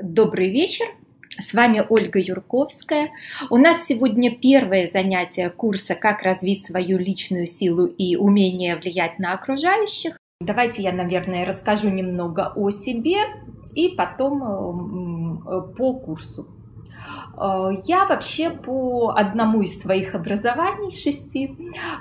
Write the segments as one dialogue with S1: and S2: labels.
S1: Добрый вечер. С вами Ольга Юрковская. У нас сегодня первое занятие курса «Как развить свою личную силу и умение влиять на окружающих». Давайте я, наверное, расскажу немного о себе и потом по курсу. Э, я вообще по одному из своих образований, шести,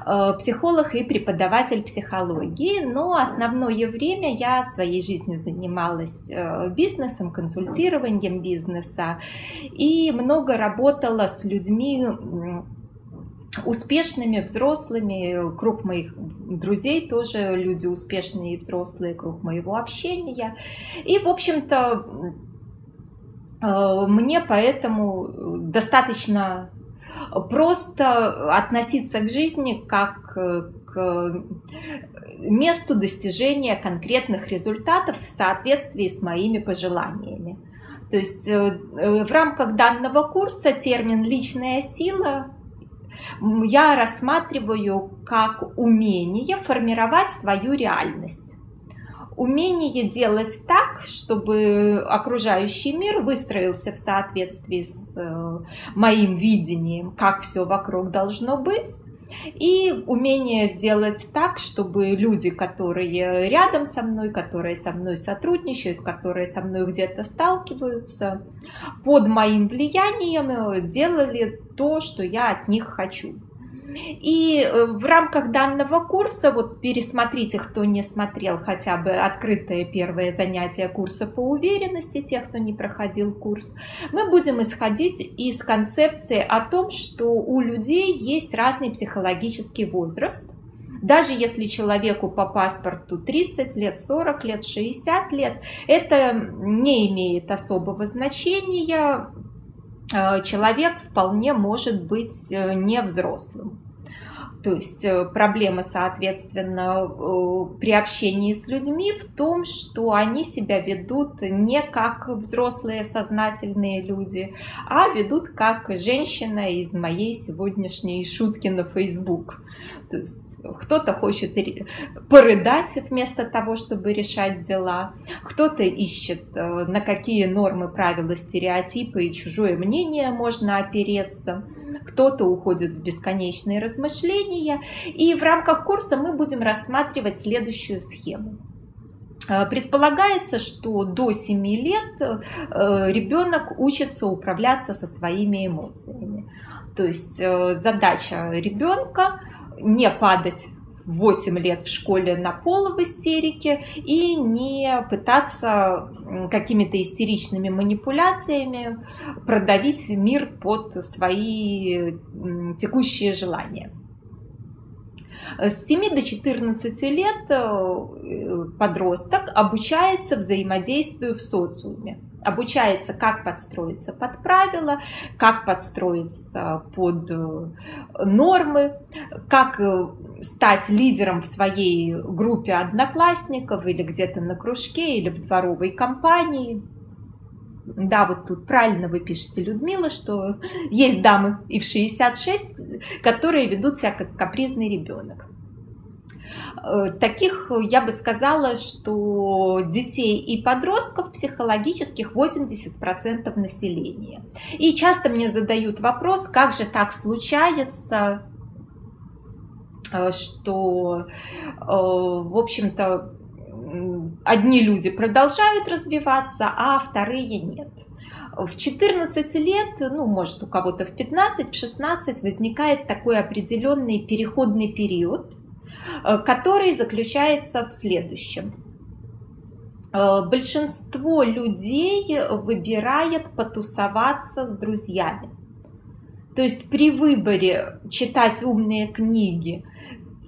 S1: э, психолог и преподаватель психологии, но основное время я в своей жизни занималась э, бизнесом, консультированием бизнеса и много работала с людьми успешными, взрослыми, круг моих друзей тоже люди успешные и взрослые, круг моего общения. И, в общем-то, мне поэтому э, достаточно просто относиться к жизни как э, к месту достижения конкретных результатов в соответствии с моими пожеланиями. То есть в рамках данного курса термин «личная сила» я рассматриваю как умение формировать свою реальность умение делать так, чтобы окружающий мир выстроился в соответствии с э, моим видением, как все вокруг должно быть, и умение сделать так, чтобы люди, которые рядом со мной, которые со мной сотрудничают, которые со мной где-то сталкиваются, под моим влиянием делали то, что я от них хочу. И э, в рамках данного курса, вот пересмотрите, кто не смотрел хотя бы открытое первое занятие курса по уверенности, тех, кто не проходил курс, мы будем исходить из концепции о том, что у людей есть разный психологический возраст, даже если человеку по паспорту 30 лет, 40 лет, 60 лет, это не имеет особого значения. Э, человек вполне может быть э, не взрослым. То есть э, проблема, соответственно, при общении с людьми в том, что они себя ведут не как взрослые сознательные люди, а ведут как женщина из моей сегодняшней шутки на Facebook. То есть кто-то хочет порыдать вместо того, чтобы решать дела, кто-то ищет, э, на какие нормы, правила, стереотипы и чужое мнение можно опереться, кто-то уходит в бесконечные размышления. И в рамках курса мы будем рассматривать следующую схему. Э, предполагается, что до 7 лет э, ребенок учится управляться со своими эмоциями. То есть задача ребенка не падать 8 лет в школе на пол в истерике и не пытаться какими-то истеричными манипуляциями продавить мир под свои текущие желания. С 7 до 14 лет э, подросток обучается взаимодействию в социуме обучается, как подстроиться под правила, как подстроиться под э, нормы, как э, стать лидером в своей группе одноклассников или где-то на кружке или в дворовой компании. Да, вот тут правильно вы пишете, Людмила, что есть дамы и в 66, которые ведут себя как капризный ребенок. Э, таких, я бы сказала, что детей и подростков психологических 80% населения. И часто мне задают вопрос, как же так случается, э, что, э, в общем-то, одни люди продолжают развиваться, а вторые нет. В 14 лет, ну, может, у кого-то в 15, в 16 возникает такой определенный переходный период, который заключается в следующем. Э, большинство людей выбирает потусоваться с друзьями. То есть при выборе читать умные книги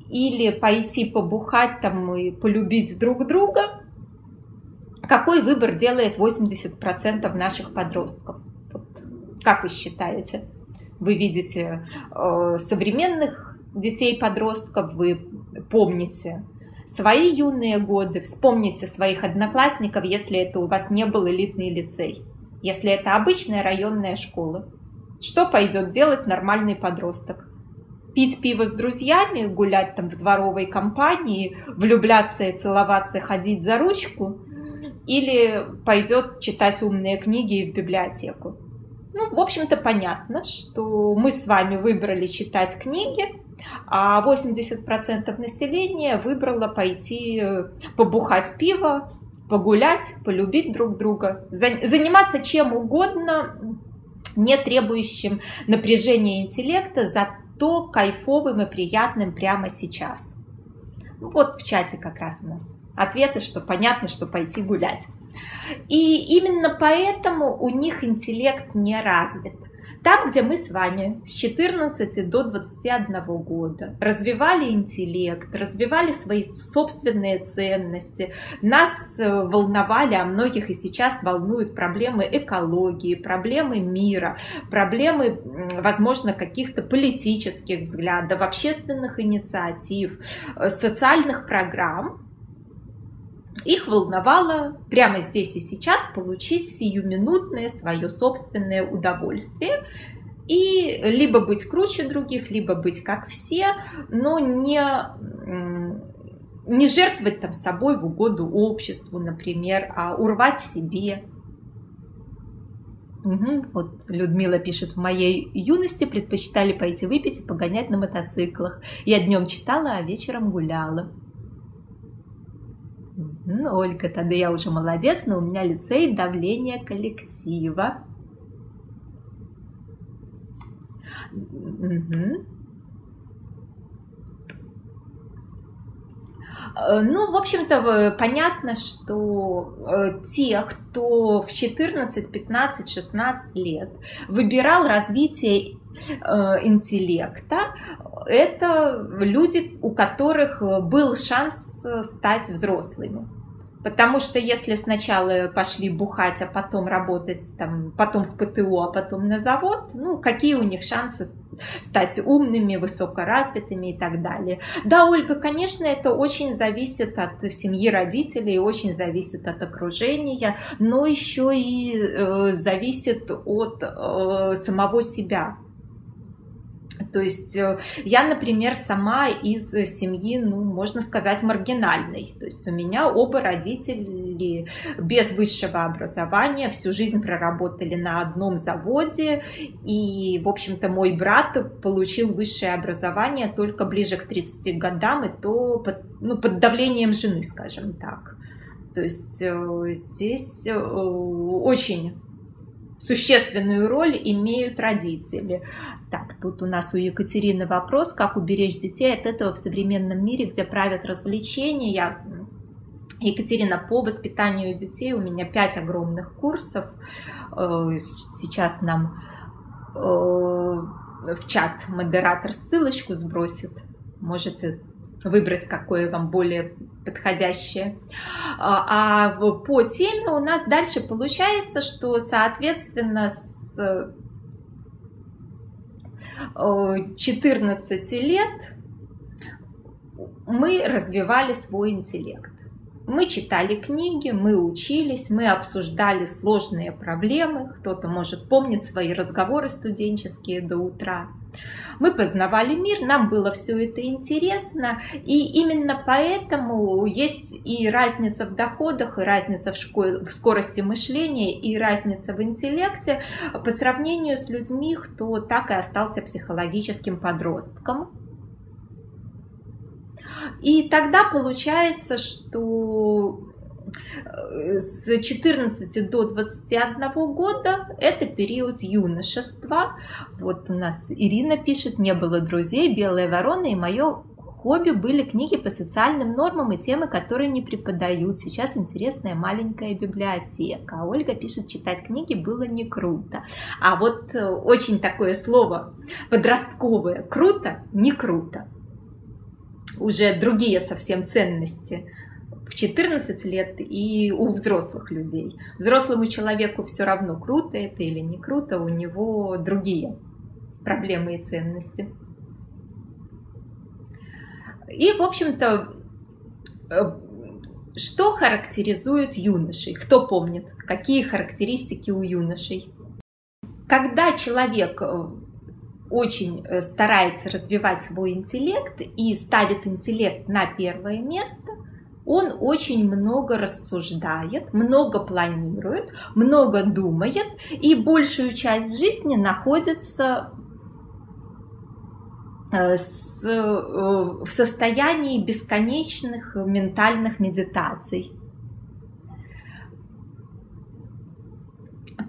S1: или пойти побухать там и полюбить друг друга, какой выбор делает 80% наших подростков? Вот, как вы считаете? Вы видите э, современных детей-подростков, вы помните свои юные годы, вспомните своих одноклассников, если это у вас не был элитный лицей, если это обычная районная школа. Что пойдет делать нормальный подросток? Пить пиво с друзьями, гулять там в дворовой компании, влюбляться и целоваться, ходить за ручку? или пойдет читать умные книги в библиотеку. Ну, в общем-то, понятно, что мы с вами выбрали читать книги, а 80% населения выбрало пойти э, побухать пиво, погулять, полюбить друг друга, заниматься чем угодно, не требующим напряжения интеллекта, зато кайфовым и приятным прямо сейчас. Ну, вот в чате как раз у нас ответы, что понятно, что пойти гулять. И именно поэтому у них интеллект не развит. Там, где мы с вами с 14 до 21 года развивали интеллект, развивали свои собственные ценности, нас э, волновали, а многих и сейчас волнуют проблемы экологии, проблемы мира, проблемы, возможно, каких-то политических взглядов, общественных инициатив, э, социальных программ, их волновало прямо здесь и сейчас получить сиюминутное свое собственное удовольствие и либо быть круче других, либо быть как все, но не, не жертвовать там собой в угоду обществу, например, а урвать себе. Угу. Вот Людмила пишет, в моей юности предпочитали пойти выпить и погонять на мотоциклах. Я днем читала, а вечером гуляла. Ну, Ольга, тогда я уже молодец, но у меня лицей давление коллектива. Угу. Ну, в общем-то, понятно, что э, те, кто в 14, 15, 16 лет выбирал развитие Э, интеллекта, это люди, у которых был шанс стать взрослыми. Потому что если сначала пошли бухать, а потом работать, там, потом в ПТУ, а потом на завод, ну, какие у них шансы стать умными, высокоразвитыми и так далее. Да, Ольга, конечно, это очень зависит от семьи родителей, очень зависит от окружения, но еще и э, зависит от э, самого себя. То есть э, я, например, сама из семьи, ну, можно сказать, маргинальной. То есть у меня оба родители без высшего образования всю жизнь проработали на одном заводе. И, в общем-то, мой брат получил высшее образование только ближе к 30 годам, и то под, ну, под давлением жены, скажем так. То есть э, здесь э, очень существенную роль имеют родители. Так, тут у нас у Екатерины вопрос, как уберечь детей от этого в современном мире, где правят развлечения. Екатерина, по воспитанию детей у меня пять огромных курсов. Э, сейчас нам э, в чат модератор ссылочку сбросит. Можете выбрать, какое вам более подходящее. А, а по теме у нас дальше получается, что, соответственно, с 14 лет мы развивали свой интеллект. Мы читали книги, мы учились, мы обсуждали сложные проблемы. Кто-то может помнить свои разговоры студенческие до утра. Мы познавали мир, нам было все это интересно, и именно поэтому есть и разница в доходах, и разница в, школе, в скорости мышления, и разница в интеллекте по сравнению с людьми, кто так и остался психологическим подростком. И тогда получается, что с 14 до 21 года это период юношества. Вот у нас Ирина пишет, не было друзей, белая ворона и мое хобби были книги по социальным нормам и темы, которые не преподают. Сейчас интересная маленькая библиотека. Ольга пишет, читать книги было не круто. А вот э, очень такое слово подростковое. Круто, не круто. Уже другие совсем ценности в 14 лет и у взрослых людей. Взрослому человеку все равно, круто это или не круто, у него другие проблемы и ценности. И, в общем-то, э, что характеризует юношей? Кто помнит, какие характеристики у юношей? Когда человек э, очень э, старается развивать свой интеллект и ставит интеллект на первое место – Он очень много рассуждает, много планирует, много думает и большую часть жизни находится э, э, в состоянии бесконечных ментальных медитаций.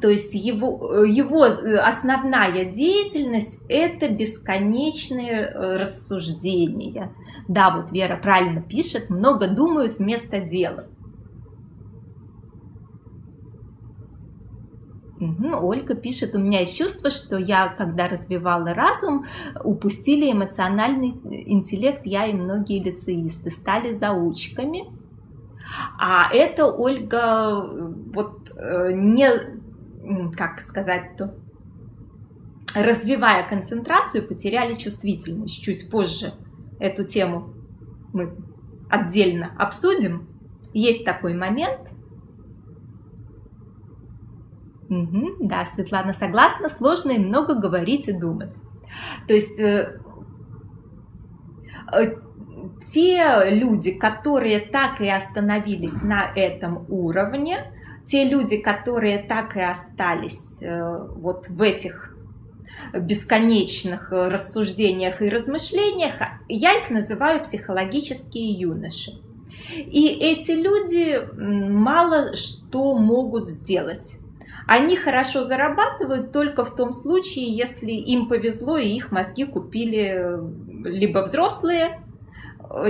S1: То есть его, его основная деятельность – это бесконечные э, рассуждения. Да, вот Вера правильно пишет, много думают вместо дела. Угу, Ольга пишет, у меня есть чувство, что я, когда развивала разум, упустили эмоциональный интеллект, я и многие лицеисты, стали заучками. А это, Ольга, вот э, не как сказать-то, развивая концентрацию, потеряли чувствительность. Чуть позже эту тему мы отдельно обсудим. Есть такой момент. Угу, да, Светлана согласна, сложно и много говорить и думать. То есть э, э, те люди, которые так и остановились на этом уровне, те люди, которые так и остались э, вот в этих бесконечных э, рассуждениях и размышлениях, я их называю психологические юноши. И эти люди мало что могут сделать. Они хорошо зарабатывают только в том случае, если им повезло и их мозги купили э, либо взрослые,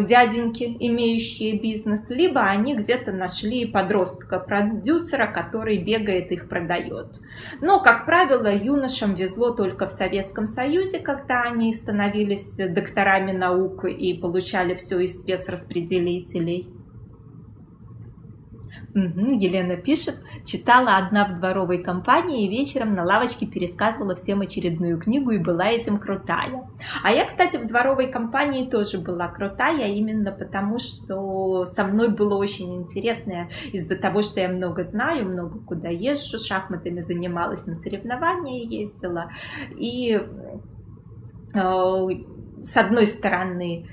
S1: дяденьки, имеющие бизнес, либо они где-то нашли подростка-продюсера, который бегает их продает. Но, как правило, юношам везло только в Советском Союзе, когда они становились докторами наук и получали все из спецраспределителей. Елена пишет, читала одна в дворовой компании и вечером на лавочке пересказывала всем очередную книгу и была этим крутая. А я, кстати, в дворовой компании тоже была крутая, именно потому что со мной было очень интересно из-за того, что я много знаю, много куда езжу, шахматами занималась, на соревнования ездила. И э, с одной стороны,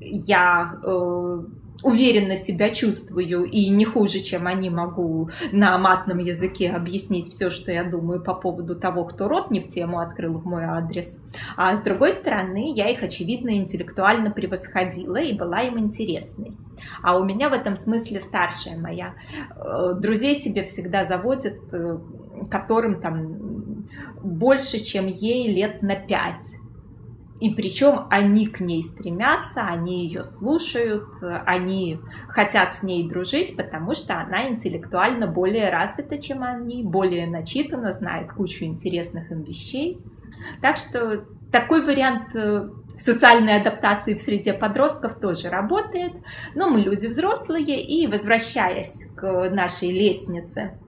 S1: я э, уверенно себя чувствую и не хуже, чем они могу на матном языке объяснить все, что я думаю по поводу того, кто рот не в тему открыл в мой адрес. А с другой стороны, я их, очевидно, интеллектуально превосходила и была им интересной. А у меня в этом смысле старшая моя. Э, друзей себе всегда заводят, э, которым там больше, чем ей лет на пять и причем они к ней стремятся, они ее слушают, они хотят с ней дружить, потому что она интеллектуально более развита, чем они, более начитана, знает кучу интересных им вещей. Так что такой вариант э, социальной адаптации в среде подростков тоже работает. Но мы люди взрослые, и возвращаясь к нашей лестнице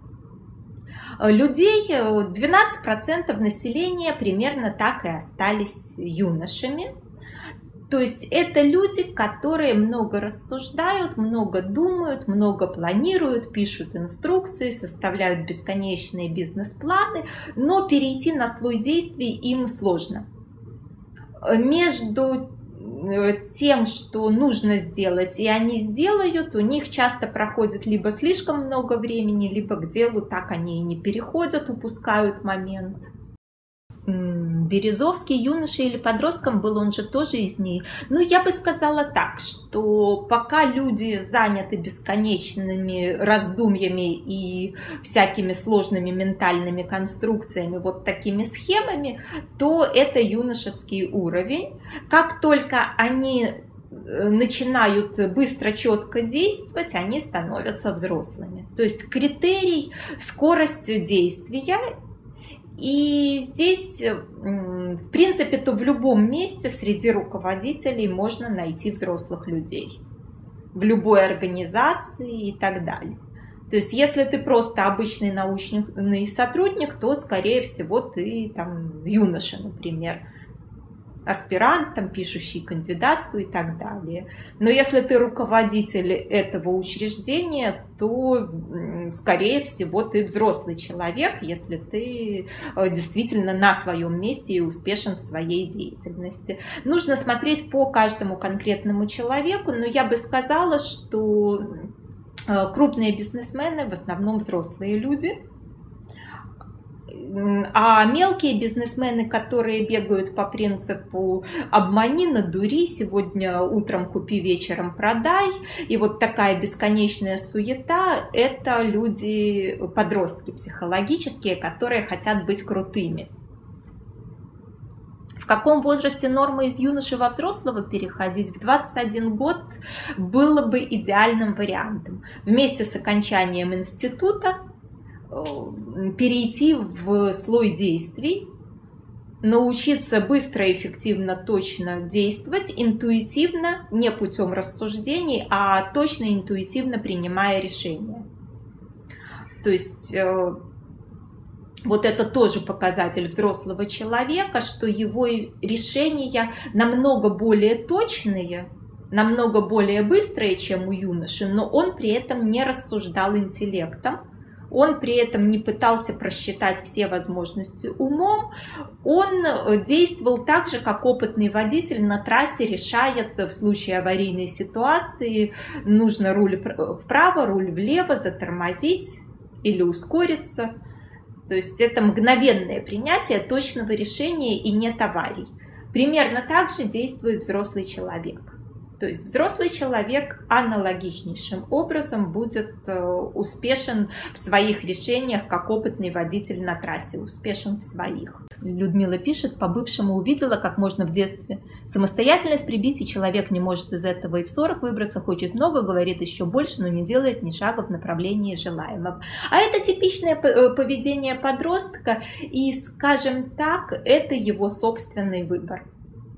S1: людей, 12% э, населения примерно так и остались юношами. То есть это люди, которые много рассуждают, много думают, много планируют, пишут инструкции, составляют бесконечные бизнес-планы, но перейти на слой действий им сложно. Между Э, тем, что нужно сделать, и они сделают, у них часто проходит либо слишком много времени, либо к делу так они и не переходят, упускают момент. Березовский юношей или подростком был, он же тоже из ней. Ну, я бы сказала так, что пока люди заняты бесконечными раздумьями и всякими сложными ментальными конструкциями, вот такими схемами, то это юношеский уровень. Как только они э, начинают быстро, четко действовать, они становятся взрослыми. То есть критерий скорость действия и здесь, в принципе, то в любом месте среди руководителей можно найти взрослых людей. В любой организации и так далее. То есть, если ты просто обычный научный сотрудник, то, скорее всего, ты там юноша, например. Аспирантом, пишущий кандидатскую и так далее. Но если ты руководитель этого учреждения, то, скорее всего, ты взрослый человек, если ты э, действительно на своем месте и успешен в своей деятельности. Нужно смотреть по каждому конкретному человеку, но я бы сказала, что э, крупные бизнесмены в основном взрослые люди – а мелкие бизнесмены, которые бегают по принципу обмани, надури, сегодня утром купи, вечером продай, и вот такая бесконечная суета, это люди, подростки психологические, которые хотят быть крутыми. В каком возрасте норма из юноши во взрослого переходить? В 21 год было бы идеальным вариантом. Вместе с окончанием института перейти в слой действий, научиться быстро, эффективно, точно действовать, интуитивно, не путем рассуждений, а точно, интуитивно принимая решения. То есть э, вот это тоже показатель взрослого человека, что его решения намного более точные, намного более быстрые, чем у юноши, но он при этом не рассуждал интеллектом, он при этом не пытался просчитать все возможности умом, он э, действовал так же, как опытный водитель на трассе решает в случае аварийной ситуации, нужно руль вправо, руль влево, затормозить или ускориться. То есть это мгновенное принятие точного решения и нет аварий. Примерно так же действует взрослый человек. То есть взрослый человек аналогичнейшим образом будет э, успешен в своих решениях, как опытный водитель на трассе, успешен в своих. Людмила пишет, по-бывшему увидела, как можно в детстве самостоятельность прибить, и человек не может из этого и в 40 выбраться, хочет много, говорит еще больше, но не делает ни шага в направлении желаемого. А это типичное э, поведение подростка, и, скажем так, это его собственный выбор.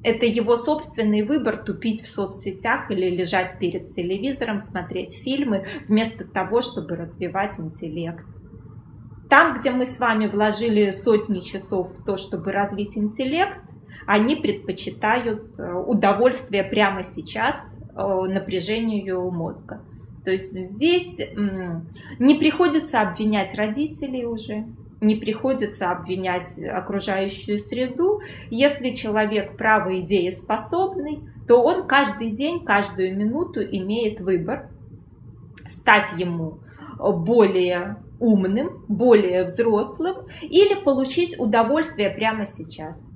S1: Это его собственный выбор тупить в соцсетях или лежать перед телевизором, смотреть фильмы, вместо того, чтобы развивать интеллект. Там, где мы с вами вложили сотни часов в то, чтобы развить интеллект, они предпочитают э, удовольствие прямо сейчас э, напряжению мозга. То есть здесь не приходится обвинять родителей уже, не приходится обвинять окружающую среду. Если человек право идееспособный, то он каждый день, каждую минуту имеет выбор стать ему более умным, более взрослым или получить удовольствие прямо сейчас.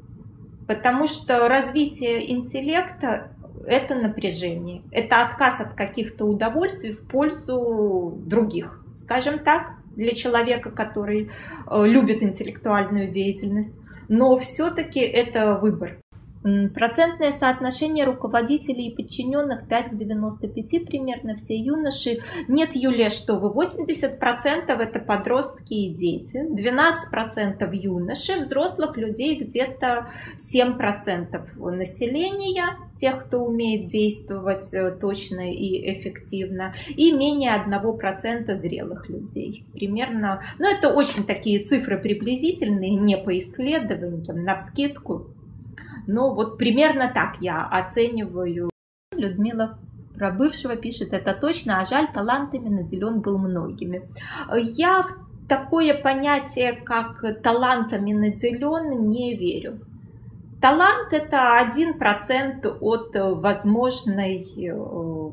S1: Потому что развитие интеллекта – это напряжение, это отказ от каких-то удовольствий в пользу других, скажем так для человека, который э, любит интеллектуальную деятельность, но все-таки это выбор. Процентное соотношение руководителей и подчиненных 5 к 95 примерно все юноши. Нет, Юлия, что вы 80% это подростки и дети, 12% юноши, взрослых людей где-то 7% населения, тех, кто умеет действовать э, точно и эффективно, и менее 1% зрелых людей. Примерно, ну это очень такие цифры приблизительные, не по исследованиям, на вскидку но вот примерно так я оцениваю. Людмила про бывшего пишет, это точно, а жаль, талантами наделен был многими. Я в такое понятие, как талантами наделен, не верю. Талант это один процент от возможной э,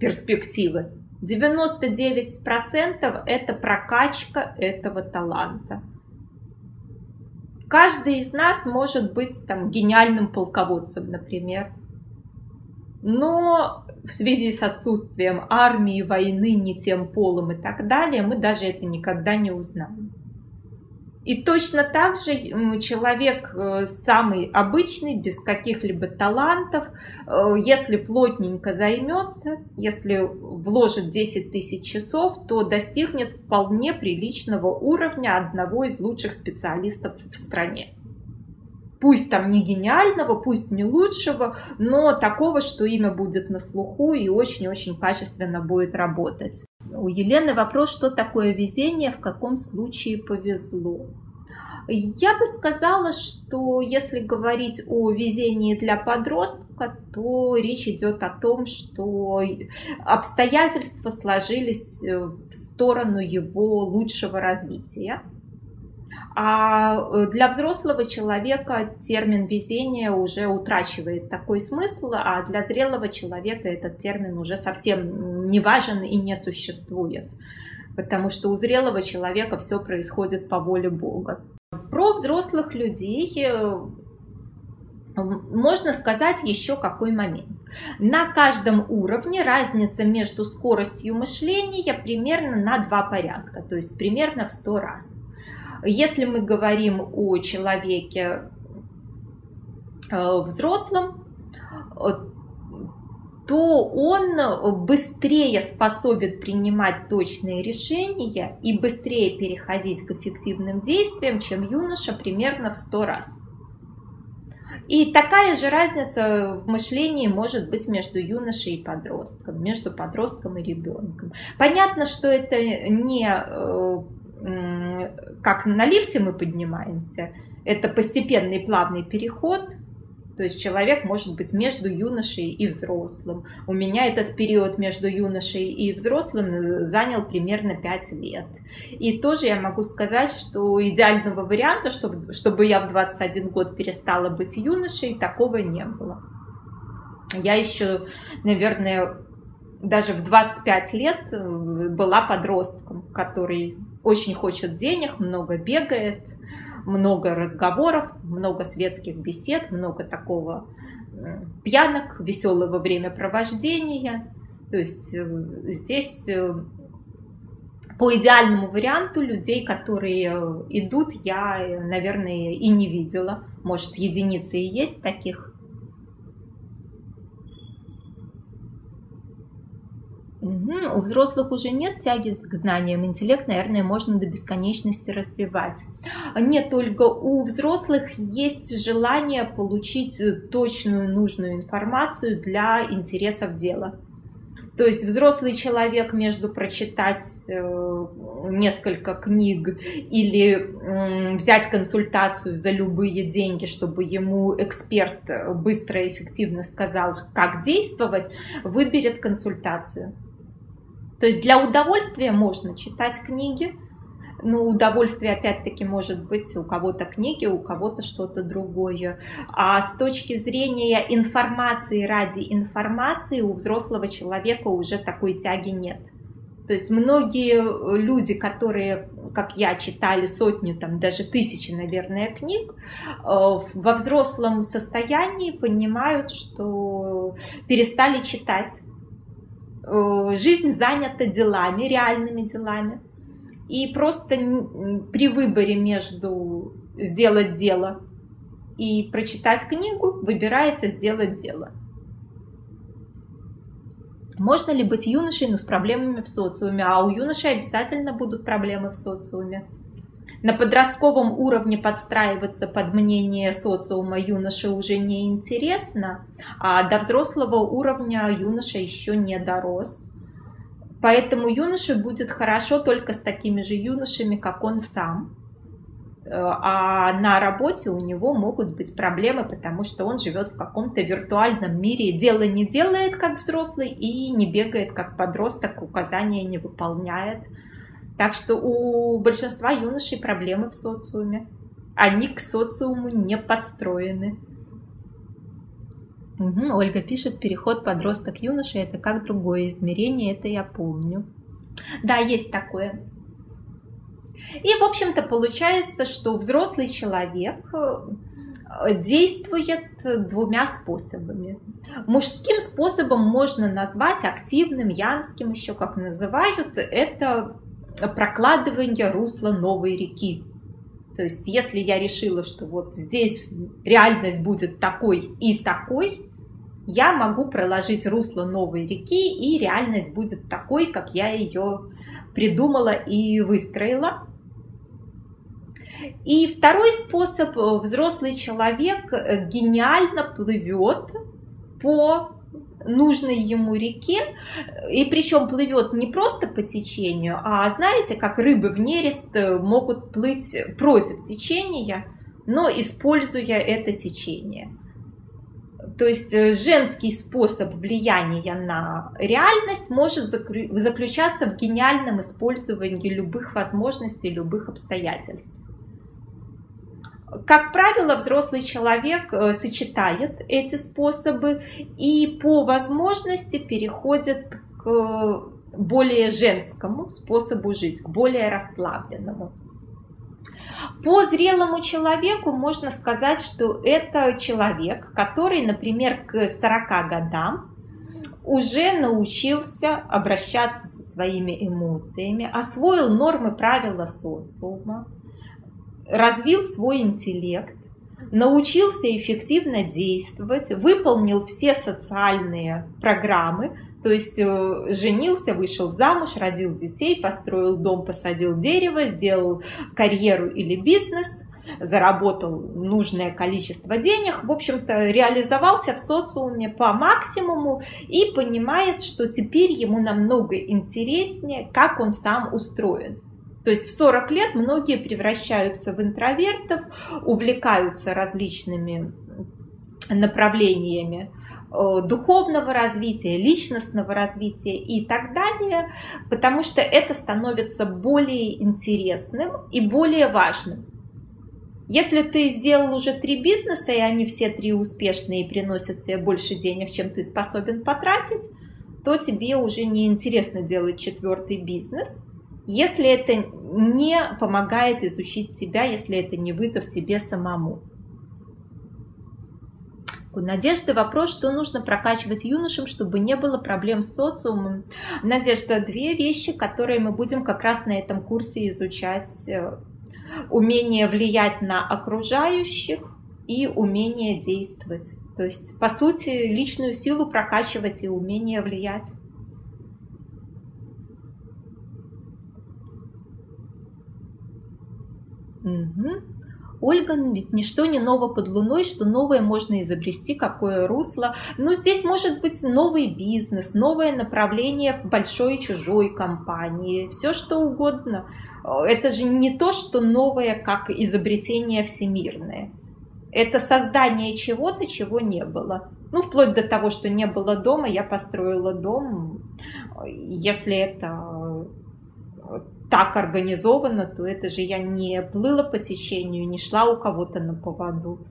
S1: перспективы. 99% это прокачка этого таланта. Каждый из нас может быть там гениальным полководцем, например. Но в связи с отсутствием армии, войны, не тем полом и так далее, мы даже это никогда не узнаем. И точно так же человек э, самый обычный, без каких-либо талантов, э, если плотненько займется, если вложит 10 тысяч часов, то достигнет вполне приличного уровня одного из лучших специалистов в стране. Пусть там не гениального, пусть не лучшего, но такого, что имя будет на слуху и очень-очень качественно будет работать. У Елены вопрос, что такое везение, в каком случае повезло. Я бы сказала, что если говорить о везении для подростка, то речь идет о том, что обстоятельства сложились в сторону его лучшего развития. А для взрослого человека термин везение уже утрачивает такой смысл, а для зрелого человека этот термин уже совсем не важен и не существует. Потому что у зрелого человека все происходит по воле Бога. Про взрослых людей э, можно сказать еще какой момент. На каждом уровне разница между скоростью мышления примерно на два порядка, то есть примерно в 100 раз. Если мы говорим о человеке э, взрослом, то он быстрее способен принимать точные решения и быстрее переходить к эффективным действиям, чем юноша примерно в 100 раз. И такая же разница в мышлении может быть между юношей и подростком, между подростком и ребенком. Понятно, что это не э, как на лифте мы поднимаемся, это постепенный плавный переход – то есть человек может быть между юношей и взрослым. У меня этот период между юношей и взрослым занял примерно 5 лет. И тоже я могу сказать, что идеального варианта, чтобы, чтобы я в 21 год перестала быть юношей, такого не было. Я еще, наверное, даже в 25 лет была подростком, который очень хочет денег, много бегает, много разговоров, много светских бесед, много такого пьянок, веселого времяпровождения. То есть э, здесь э, по идеальному варианту людей, которые э, идут, я, наверное, и не видела. Может, единицы и есть таких. Угу. У взрослых уже нет тяги к знаниям, интеллект, наверное, можно до бесконечности развивать. Нет, только у взрослых есть желание получить точную, нужную информацию для интересов дела. То есть взрослый человек между прочитать э, несколько книг или э, взять консультацию за любые деньги, чтобы ему эксперт быстро и эффективно сказал, как действовать, выберет консультацию. То есть для удовольствия можно читать книги, но удовольствие опять-таки может быть у кого-то книги, у кого-то что-то другое. А с точки зрения информации ради информации у взрослого человека уже такой тяги нет. То есть многие люди, которые, как я, читали сотни, там даже тысячи, наверное, книг, э, во взрослом состоянии понимают, что перестали читать Э, жизнь занята делами, реальными делами. И просто при выборе между сделать дело и прочитать книгу выбирается сделать дело. Можно ли быть юношей, но с проблемами в социуме? А у юношей обязательно будут проблемы в социуме. На подростковом уровне подстраиваться под мнение социума юноши уже не интересно, а до взрослого уровня юноша еще не дорос. Поэтому юноше будет хорошо только с такими же юношами, как он сам. А на работе у него могут быть проблемы, потому что он живет в каком-то виртуальном мире, дело не делает как взрослый и не бегает как подросток, указания не выполняет. Так что у большинства юношей проблемы в социуме. Они к социуму не подстроены. Угу, Ольга пишет, переход подросток-юноша это как другое измерение, это я помню. Да, есть такое. И, в общем-то, получается, что взрослый человек э, действует двумя способами. Мужским способом можно назвать активным, янским еще как называют. Это прокладывание русла новой реки. То есть, если я решила, что вот здесь реальность будет такой и такой, я могу проложить русло новой реки, и реальность будет такой, как я ее придумала и выстроила. И второй способ, взрослый человек гениально плывет по нужной ему реке, и причем плывет не просто по течению, а знаете, как рыбы в нерест могут плыть против течения, но используя это течение. То есть э, женский способ влияния на реальность может заключаться в гениальном использовании любых возможностей, любых обстоятельств. Как правило, взрослый человек э, сочетает эти способы и по возможности переходит к более женскому способу жить, к более расслабленному. По зрелому человеку можно сказать, что это человек, который, например, к 40 годам уже научился обращаться со своими эмоциями, освоил нормы правила социума, развил свой интеллект, научился эффективно действовать, выполнил все социальные программы, то есть э, женился, вышел замуж, родил детей, построил дом, посадил дерево, сделал карьеру или бизнес, заработал нужное количество денег, в общем-то, реализовался в социуме по максимуму и понимает, что теперь ему намного интереснее, как он сам устроен. То есть в 40 лет многие превращаются в интровертов, увлекаются различными направлениями э, духовного развития, личностного развития и так далее, потому что это становится более интересным и более важным. Если ты сделал уже три бизнеса, и они все три успешные и приносят тебе больше денег, чем ты способен потратить, то тебе уже не интересно делать четвертый бизнес, если это не помогает изучить тебя, если это не вызов тебе самому. Надежда, вопрос, что нужно прокачивать юношам, чтобы не было проблем с социумом. Надежда, две вещи, которые мы будем как раз на этом курсе изучать. Умение влиять на окружающих и умение действовать. То есть, по сути, личную силу прокачивать и умение влиять. Угу. Ольга, ведь ничто не ново под луной, что новое можно изобрести, какое русло. Но здесь может быть новый бизнес, новое направление в большой чужой компании, все что угодно. Это же не то, что новое, как изобретение всемирное. Это создание чего-то, чего не было. Ну, вплоть до того, что не было дома, я построила дом. Если это так организовано, то это же я не плыла по течению, не шла у кого-то на поводу.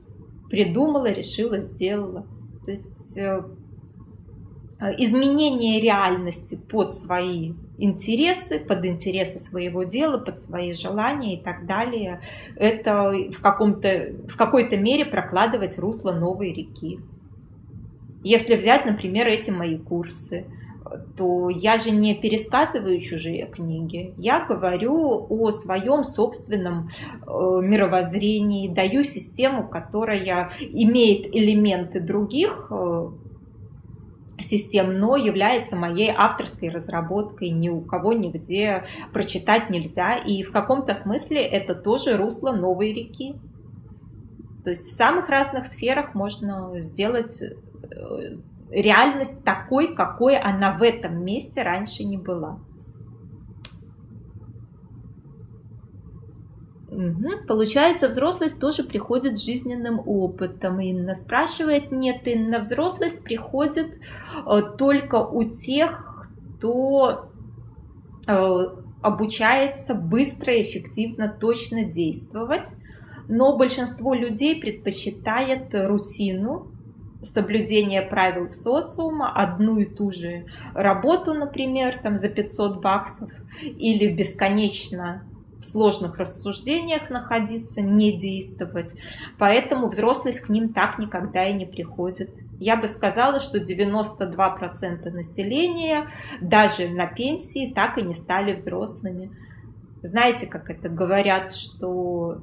S1: Придумала, решила, сделала. То есть э, изменение реальности под свои интересы, под интересы своего дела, под свои желания и так далее, это в, каком-то, в какой-то мере прокладывать русло новой реки. Если взять, например, эти мои курсы – то я же не пересказываю чужие книги. Я говорю о своем собственном э, мировоззрении, даю систему, которая имеет элементы других э, систем, но является моей авторской разработкой, ни у кого нигде прочитать нельзя. И в каком-то смысле это тоже русло новой реки. То есть в самых разных сферах можно сделать э, реальность такой, какой она в этом месте раньше не была. Угу. Получается, взрослость тоже приходит жизненным опытом. Инна спрашивает, нет, Инна, взрослость приходит э, только у тех, кто э, обучается быстро, эффективно, точно действовать. Но большинство людей предпочитает рутину, соблюдение правил социума, одну и ту же работу, например, там за 500 баксов, или бесконечно в сложных рассуждениях находиться, не действовать. Поэтому взрослость к ним так никогда и не приходит. Я бы сказала, что 92% населения даже на пенсии так и не стали взрослыми. Знаете, как это говорят, что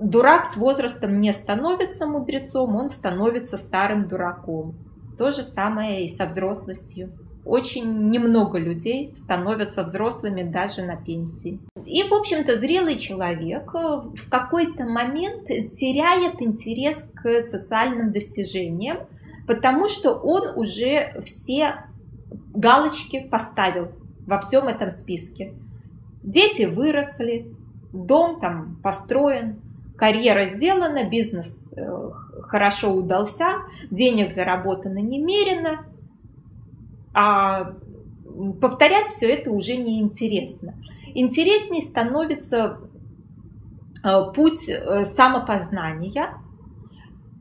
S1: дурак с возрастом не становится мудрецом, он становится старым дураком. То же самое и со взрослостью. Очень немного людей становятся взрослыми даже на пенсии. И, в общем-то, зрелый человек э, в какой-то момент теряет интерес к социальным достижениям, потому что он уже все галочки поставил во всем этом списке. Дети выросли, дом там построен, карьера сделана, бизнес э, хорошо удался, денег заработано немерено, а повторять все это уже не интересно. Интереснее становится э, путь э, самопознания,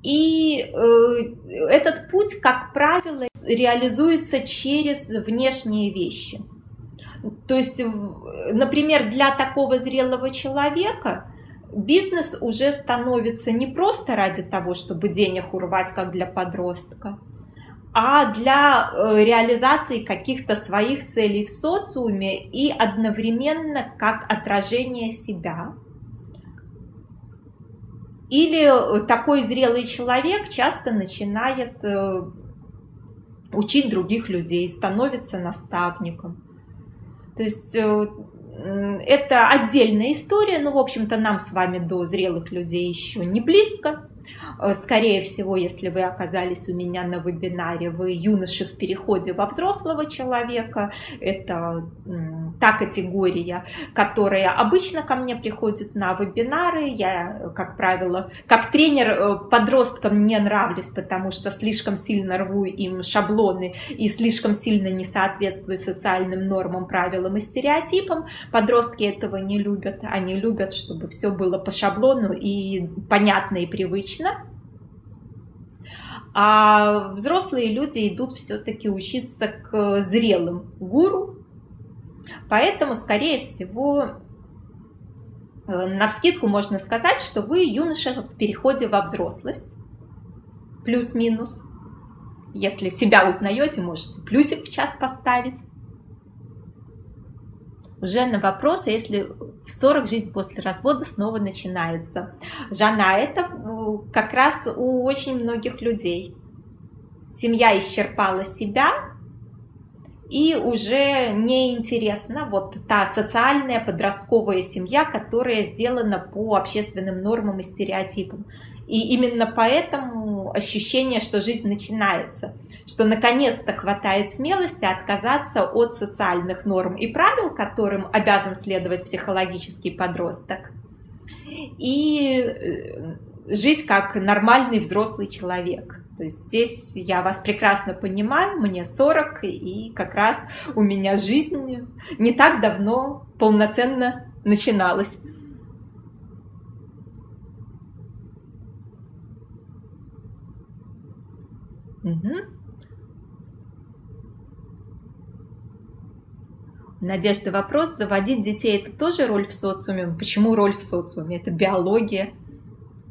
S1: и этот путь, как правило, реализуется через внешние вещи. То есть, например, для такого зрелого человека бизнес уже становится не просто ради того, чтобы денег урвать, как для подростка, а для э, реализации каких-то своих целей в социуме и одновременно как отражение себя. Или такой зрелый человек часто начинает э, учить других людей, становится наставником. То есть э, это отдельная история, но, в общем-то, нам с вами до зрелых людей еще не близко. Э, скорее всего, если вы оказались у меня на вебинаре, вы юноши в переходе во взрослого человека. Это та категория, которая обычно ко мне приходит на вебинары. Я, как правило, как тренер э, подросткам не нравлюсь, потому что слишком сильно рву им шаблоны и слишком сильно не соответствую социальным нормам, правилам и стереотипам. Подростки этого не любят. Они любят, чтобы все было по шаблону и понятно и привычно лично. А взрослые люди идут все-таки учиться к зрелым гуру. Поэтому, скорее всего, э, на вскидку можно сказать, что вы юноша в переходе во взрослость. Плюс-минус. Если себя узнаете, можете плюсик в чат поставить уже на вопрос, а если в 40 жизнь после развода снова начинается. Жена, это ну, как раз у очень многих людей. Семья исчерпала себя, и уже неинтересна вот та социальная подростковая семья, которая сделана по общественным нормам и стереотипам. И именно поэтому ощущение, что жизнь начинается – что наконец-то хватает смелости отказаться от социальных норм и правил, которым обязан следовать психологический подросток, и э, жить как нормальный взрослый человек. То есть здесь я вас прекрасно понимаю, мне 40, и как раз у меня жизнь не так давно полноценно начиналась. Угу. Надежда, вопрос, заводить детей это тоже роль в социуме? Почему роль в социуме? Это биология,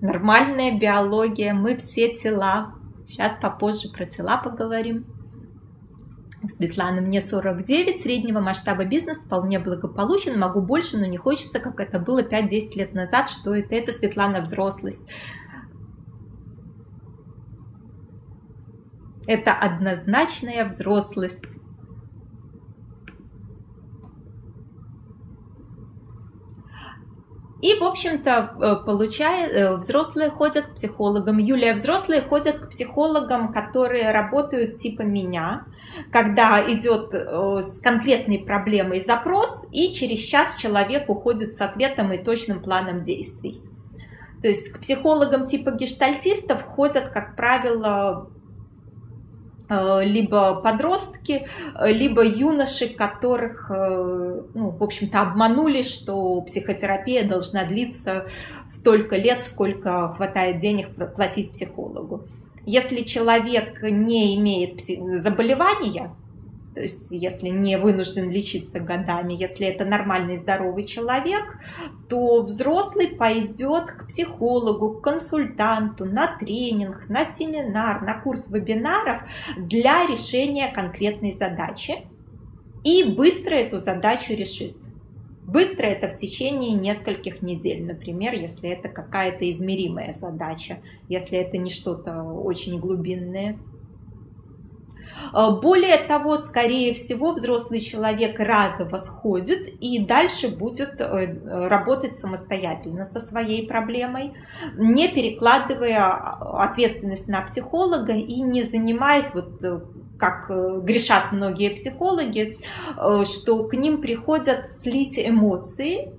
S1: нормальная биология, мы все тела. Сейчас попозже про тела поговорим. Светлана, мне 49, среднего масштаба бизнес вполне благополучен, могу больше, но не хочется, как это было 5-10 лет назад. Что это? Это, Светлана, взрослость. Это однозначная взрослость. И, в общем-то, э, получая, э, взрослые ходят к психологам. Юлия, взрослые ходят к психологам, которые работают типа меня, когда идет э, с конкретной проблемой запрос, и через час человек уходит с ответом и точным планом действий. То есть к психологам типа гештальтистов ходят, как правило, либо подростки, э, либо юноши, которых, э, ну, в общем-то, обманули, что психотерапия должна длиться столько лет, сколько хватает денег платить психологу. Если человек не имеет заболевания, то есть если не вынужден лечиться годами, если это нормальный здоровый человек, то взрослый пойдет к психологу, к консультанту, на тренинг, на семинар, на курс вебинаров для решения конкретной задачи и быстро эту задачу решит. Быстро это в течение нескольких недель, например, если это какая-то измеримая задача, если это не что-то очень глубинное. Э, более того, скорее всего, взрослый человек разово сходит и дальше будет э, работать самостоятельно со своей проблемой, не перекладывая ответственность на психолога и не занимаясь вот э, как грешат многие психологи, что к ним приходят слить эмоции,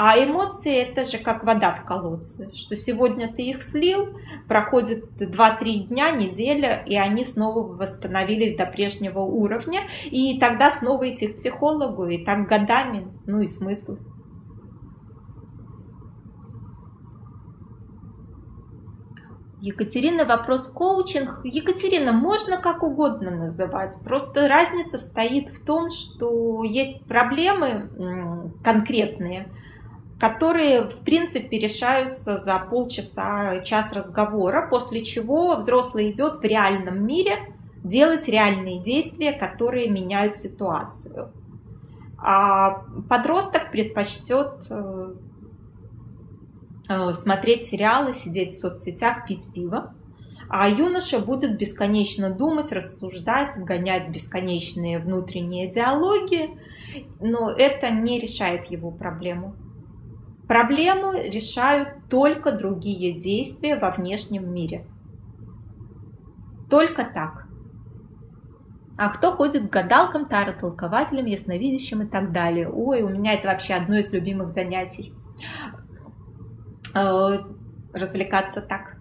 S1: а эмоции это же как вода в колодце, что сегодня ты их слил, проходит 2-3 дня, неделя, и они снова восстановились до прежнего уровня, и тогда снова идти к психологу, и так годами, ну и смысл. Екатерина, вопрос коучинг. Екатерина, можно как угодно называть. Просто разница стоит в том, что есть проблемы конкретные, которые, в принципе, решаются за полчаса, час разговора, после чего взрослый идет в реальном мире делать реальные действия, которые меняют ситуацию. А подросток предпочтет э, э, смотреть сериалы, сидеть в соцсетях, пить пиво. А юноша будет бесконечно думать, рассуждать, гонять бесконечные внутренние диалоги, но это не решает его проблему. Проблему решают только другие действия во внешнем мире. Только так. А кто ходит к гадалкам, таротолкователям, ясновидящим и так далее? Ой, у меня это вообще одно из любимых занятий. Э, развлекаться так.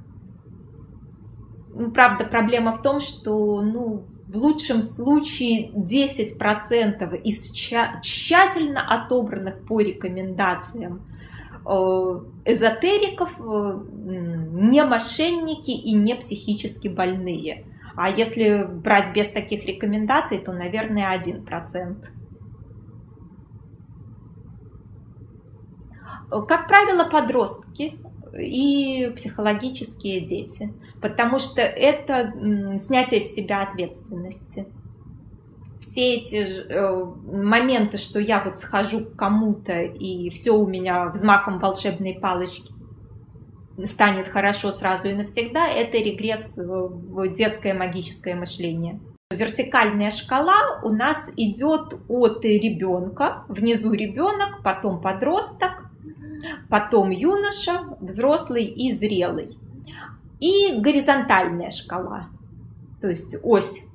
S1: Ну, правда, проблема в том, что ну, в лучшем случае 10% из тщательно отобранных по рекомендациям эзотериков э, не мошенники и не психически больные. А если брать без таких рекомендаций, то, наверное, 1%. Как правило, подростки и психологические дети, потому что это снятие с себя ответственности все эти э, моменты, что я вот схожу к кому-то и все у меня взмахом волшебной палочки станет хорошо сразу и навсегда, это регресс в детское магическое мышление. Вертикальная шкала у нас идет от ребенка, внизу ребенок, потом подросток, потом юноша, взрослый и зрелый. И горизонтальная шкала, то есть ось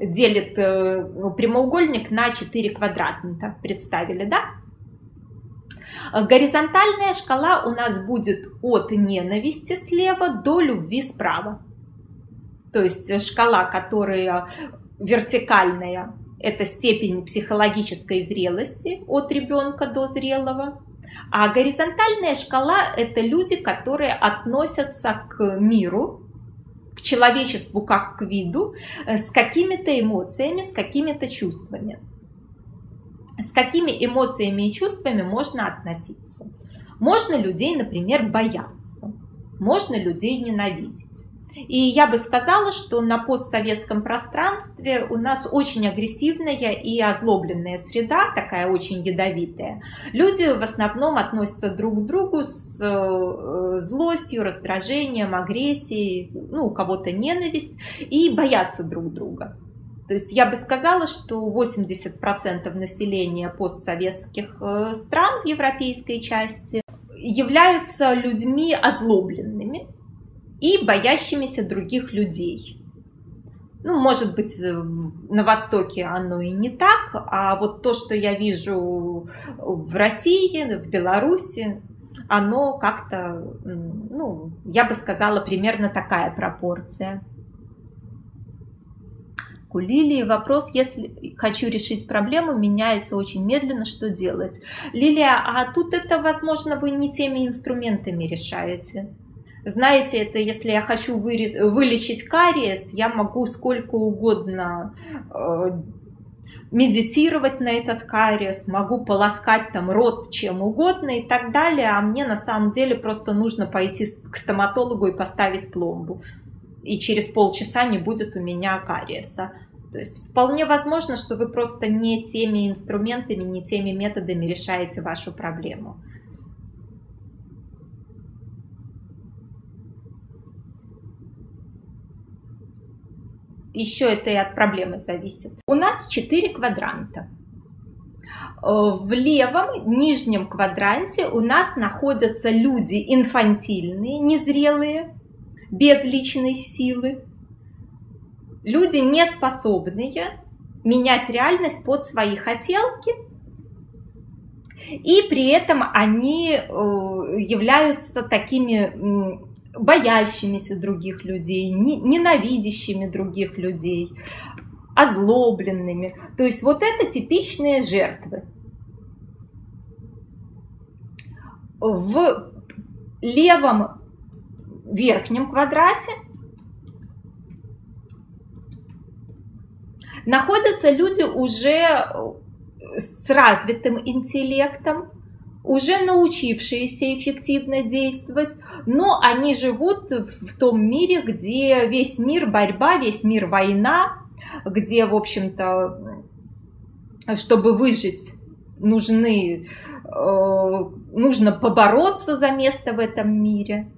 S1: делит э, прямоугольник на 4 квадратника. Представили, да? Горизонтальная шкала у нас будет от ненависти слева до любви справа. То есть шкала, которая вертикальная, это степень психологической зрелости от ребенка до зрелого. А горизонтальная шкала – это люди, которые относятся к миру, человечеству как к виду э, с какими-то эмоциями, с какими-то чувствами. С какими эмоциями и чувствами можно относиться? Можно людей, например, бояться, можно людей ненавидеть. И я бы сказала, что на постсоветском пространстве у нас очень агрессивная и озлобленная среда, такая очень ядовитая. Люди в основном относятся друг к другу с э, злостью, раздражением, агрессией, ну, у кого-то ненависть, и боятся друг друга. То есть я бы сказала, что 80% населения постсоветских э, стран в европейской части являются людьми озлобленными, и боящимися других людей. Ну, может быть, э, на Востоке оно и не так, а вот то, что я вижу в России, в Беларуси, оно как-то, ну, я бы сказала, примерно такая пропорция. Лилии вопрос, если хочу решить проблему, меняется очень медленно, что делать? Лилия, а тут это, возможно, вы не теми инструментами решаете. Знаете, это если я хочу вырез, вылечить кариес, я могу сколько угодно э, медитировать на этот кариес, могу полоскать там рот чем угодно и так далее, а мне на самом деле просто нужно пойти к стоматологу и поставить пломбу. И через полчаса не будет у меня кариеса. То есть вполне возможно, что вы просто не теми инструментами, не теми методами решаете вашу проблему. Еще это и от проблемы зависит. У нас 4 квадранта. Э, в левом нижнем квадранте у нас находятся люди инфантильные, незрелые, без личной силы. Люди не способные менять реальность под свои хотелки. И при этом они э, являются такими боящимися других людей, ненавидящими других людей, озлобленными. То есть вот это типичные жертвы. В левом верхнем квадрате находятся люди уже с развитым интеллектом, уже научившиеся эффективно действовать, но они живут в том мире, где весь мир борьба, весь мир война, где, в общем-то, чтобы выжить, нужны, э, нужно побороться за место в этом мире.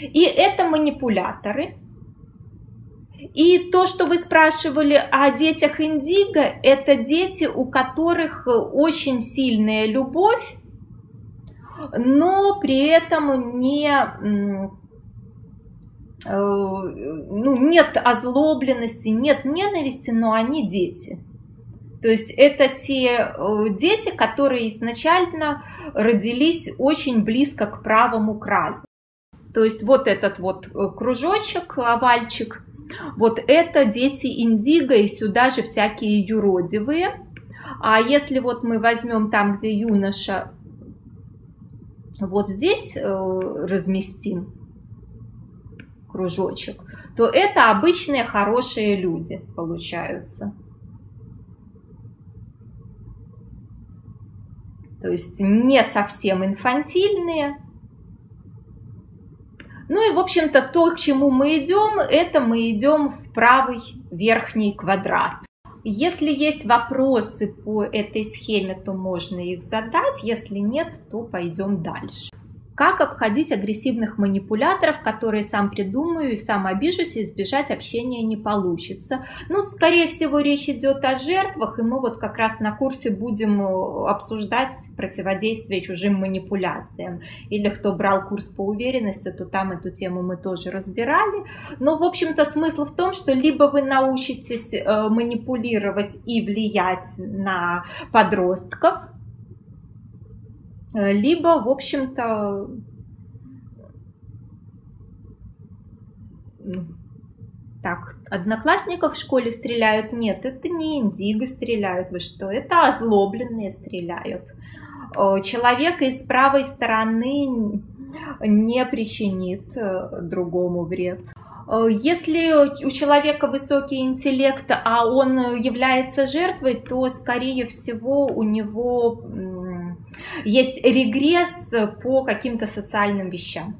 S1: И это манипуляторы. И то, что вы спрашивали о детях Индиго, это дети, у которых очень сильная любовь, но при этом не Э, ну, нет озлобленности, нет ненависти, но они дети. То есть это те э, дети, которые изначально родились очень близко к правому краю. То есть вот этот вот э, кружочек, овальчик, вот это дети индиго, и сюда же всякие юродивые. А если вот мы возьмем там, где юноша, вот здесь разместим, кружочек, то это обычные хорошие люди получаются. То есть не совсем инфантильные. Ну и, в общем-то, то, к чему мы идем, это мы идем в правый верхний квадрат. Если есть вопросы по этой схеме, то можно их задать. Если нет, то пойдем дальше. Как обходить агрессивных манипуляторов, которые сам придумаю и сам обижусь, и избежать общения не получится. Ну, скорее всего, речь идет о жертвах, и мы вот как раз на курсе будем э, обсуждать противодействие чужим манипуляциям. Или кто брал курс по уверенности, то там эту тему мы тоже разбирали. Но, в общем-то, смысл в том, что либо вы научитесь э, манипулировать и влиять на подростков, либо, в общем-то, так, одноклассников в школе стреляют? Нет, это не индиго стреляют, вы что? Это озлобленные стреляют. Человек из правой стороны не причинит э, другому вред. Если у человека высокий интеллект, а он является жертвой, то, скорее всего, у него есть регресс по каким-то социальным вещам.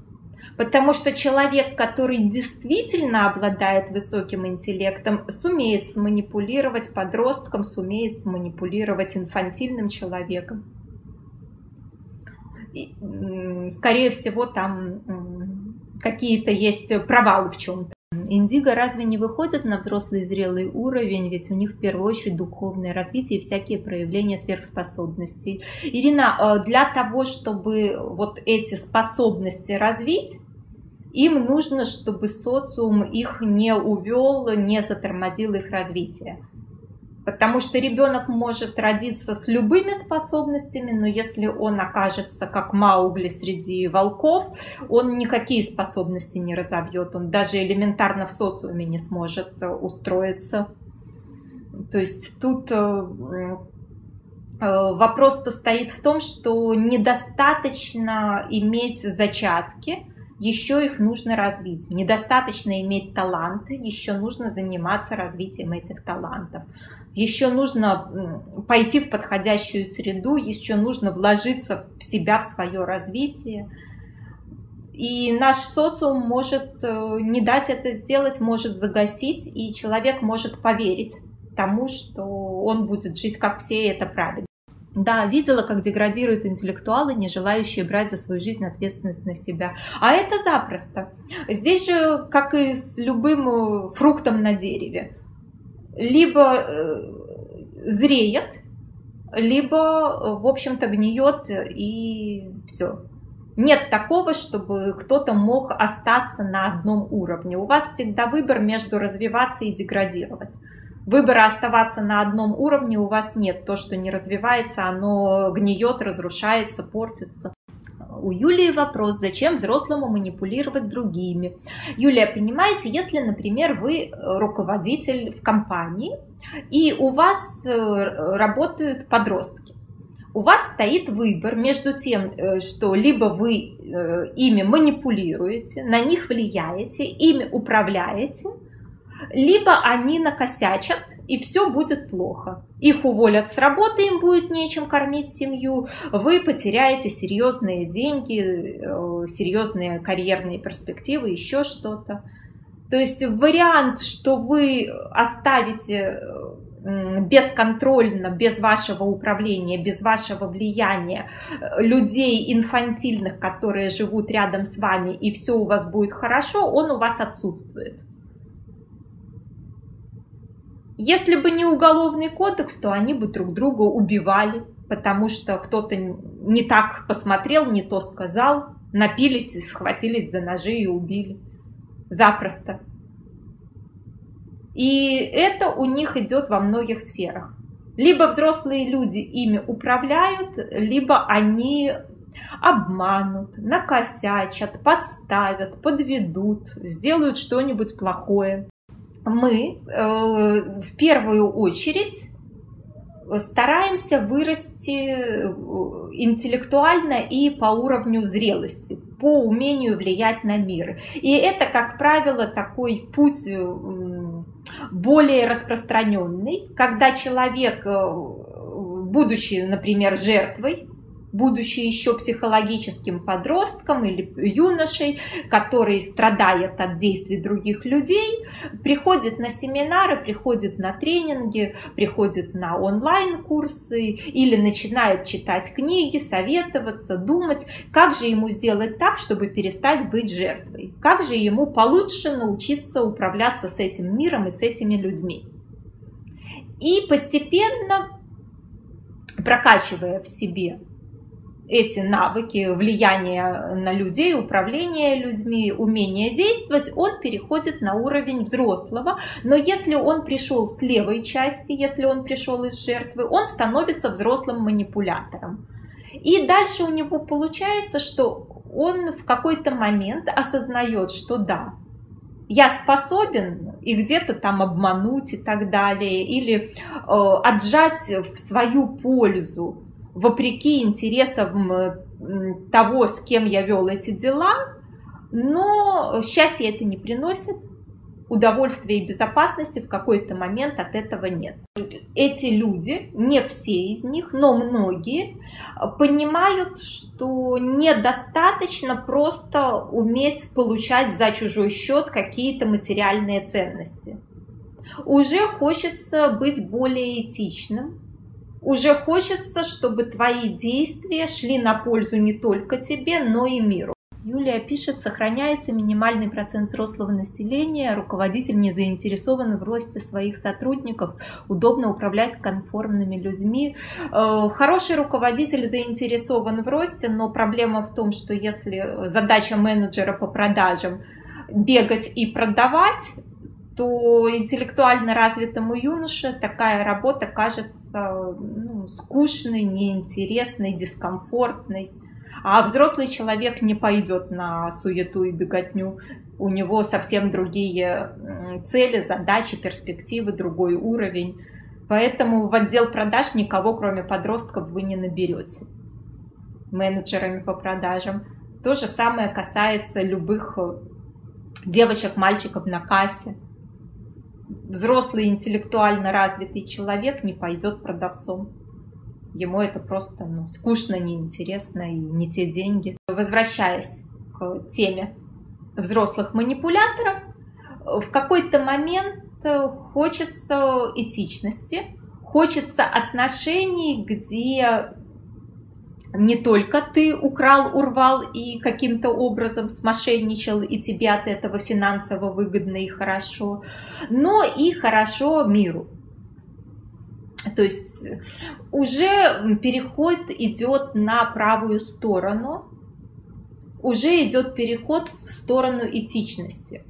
S1: Потому что человек, который действительно обладает высоким интеллектом, сумеет сманипулировать подростком, сумеет сманипулировать инфантильным человеком. И, скорее всего, там какие-то есть провалы в чем-то. Индиго разве не выходят на взрослый зрелый уровень, ведь у них в первую очередь духовное развитие и всякие проявления сверхспособностей. Ирина, э, для того, чтобы вот эти способности развить, им нужно, чтобы социум их не увел, не затормозил их развитие. Потому что ребенок может родиться с любыми способностями, но если он окажется как Маугли среди волков, он никакие способности не разовьет, он даже элементарно в социуме не сможет э, устроиться. То есть тут э, э, вопрос-то стоит в том, что недостаточно иметь зачатки, еще их нужно развить. Недостаточно иметь таланты, еще нужно заниматься развитием этих талантов еще нужно пойти в подходящую среду, еще нужно вложиться в себя, в свое развитие. И наш социум может э, не дать это сделать, может загасить, и человек может поверить тому, что он будет жить как все, и это правильно. Да, видела, как деградируют интеллектуалы, не желающие брать за свою жизнь ответственность на себя. А это запросто. Здесь же, как и с любым э, фруктом на дереве, либо э, зреет, либо, в общем-то, гниет и все. Нет такого, чтобы кто-то мог остаться на одном уровне. У вас всегда выбор между развиваться и деградировать. Выбора оставаться на одном уровне у вас нет. То, что не развивается, оно гниет, разрушается, портится. У Юлии вопрос, зачем взрослому манипулировать другими? Юлия, понимаете, если, например, вы руководитель в компании, и у вас э, работают подростки, у вас стоит выбор между тем, э, что либо вы э, ими манипулируете, на них влияете, ими управляете, либо они накосячат, и все будет плохо. Их уволят с работы, им будет нечем кормить семью, вы потеряете серьезные деньги, э, серьезные карьерные перспективы, еще что-то. То есть вариант, что вы оставите бесконтрольно, без вашего управления, без вашего влияния э, людей инфантильных, которые живут рядом с вами, и все у вас будет хорошо, он у вас отсутствует. Если бы не уголовный кодекс, то они бы друг друга убивали, потому что кто-то не так посмотрел, не то сказал, напились, схватились за ножи и убили. Запросто. И это у них идет во многих сферах. Либо взрослые люди ими управляют, либо они обманут, накосячат, подставят, подведут, сделают что-нибудь плохое мы э, в первую очередь стараемся вырасти э, интеллектуально и по уровню зрелости, по умению влиять на мир. И это, как правило, такой путь э, более распространенный, когда человек, будучи, например, жертвой, будучи еще психологическим подростком или юношей, который страдает от действий других людей, приходит на семинары, приходит на тренинги, приходит на онлайн-курсы или начинает читать книги, советоваться, думать, как же ему сделать так, чтобы перестать быть жертвой, как же ему получше научиться управляться с этим миром и с этими людьми. И постепенно прокачивая в себе эти навыки влияния на людей, управления людьми, умение действовать, он переходит на уровень взрослого. Но если он пришел с левой части, если он пришел из жертвы, он становится взрослым манипулятором. И дальше у него получается, что он в какой-то момент осознает, что да, я способен и где-то там обмануть и так далее, или э, отжать в свою пользу вопреки интересам того, с кем я вел эти дела, но счастье это не приносит, удовольствия и безопасности в какой-то момент от этого нет. Эти люди, не все из них, но многие, понимают, что недостаточно просто уметь получать за чужой счет какие-то материальные ценности. Уже хочется быть более этичным, уже хочется, чтобы твои действия шли на пользу не только тебе, но и миру. Юлия пишет, сохраняется минимальный процент взрослого населения, руководитель не заинтересован в росте своих сотрудников, удобно управлять конформными людьми. Э, хороший руководитель заинтересован в росте, но проблема в том, что если задача менеджера по продажам бегать и продавать, то интеллектуально развитому юноше такая работа кажется ну, скучной, неинтересной, дискомфортной. А взрослый человек не пойдет на суету и беготню. У него совсем другие цели, задачи, перспективы, другой уровень. Поэтому в отдел продаж никого, кроме подростков, вы не наберете менеджерами по продажам. То же самое касается любых девочек, мальчиков на кассе взрослый интеллектуально развитый человек не пойдет продавцом. Ему это просто ну, скучно, неинтересно и не те деньги. Возвращаясь к теме взрослых манипуляторов, в какой-то момент хочется этичности, Хочется отношений, где не только ты украл, урвал и каким-то образом смошенничал, и тебе от этого финансово выгодно и хорошо, но и хорошо миру. То есть уже переход идет на правую сторону, уже идет переход в сторону этичности.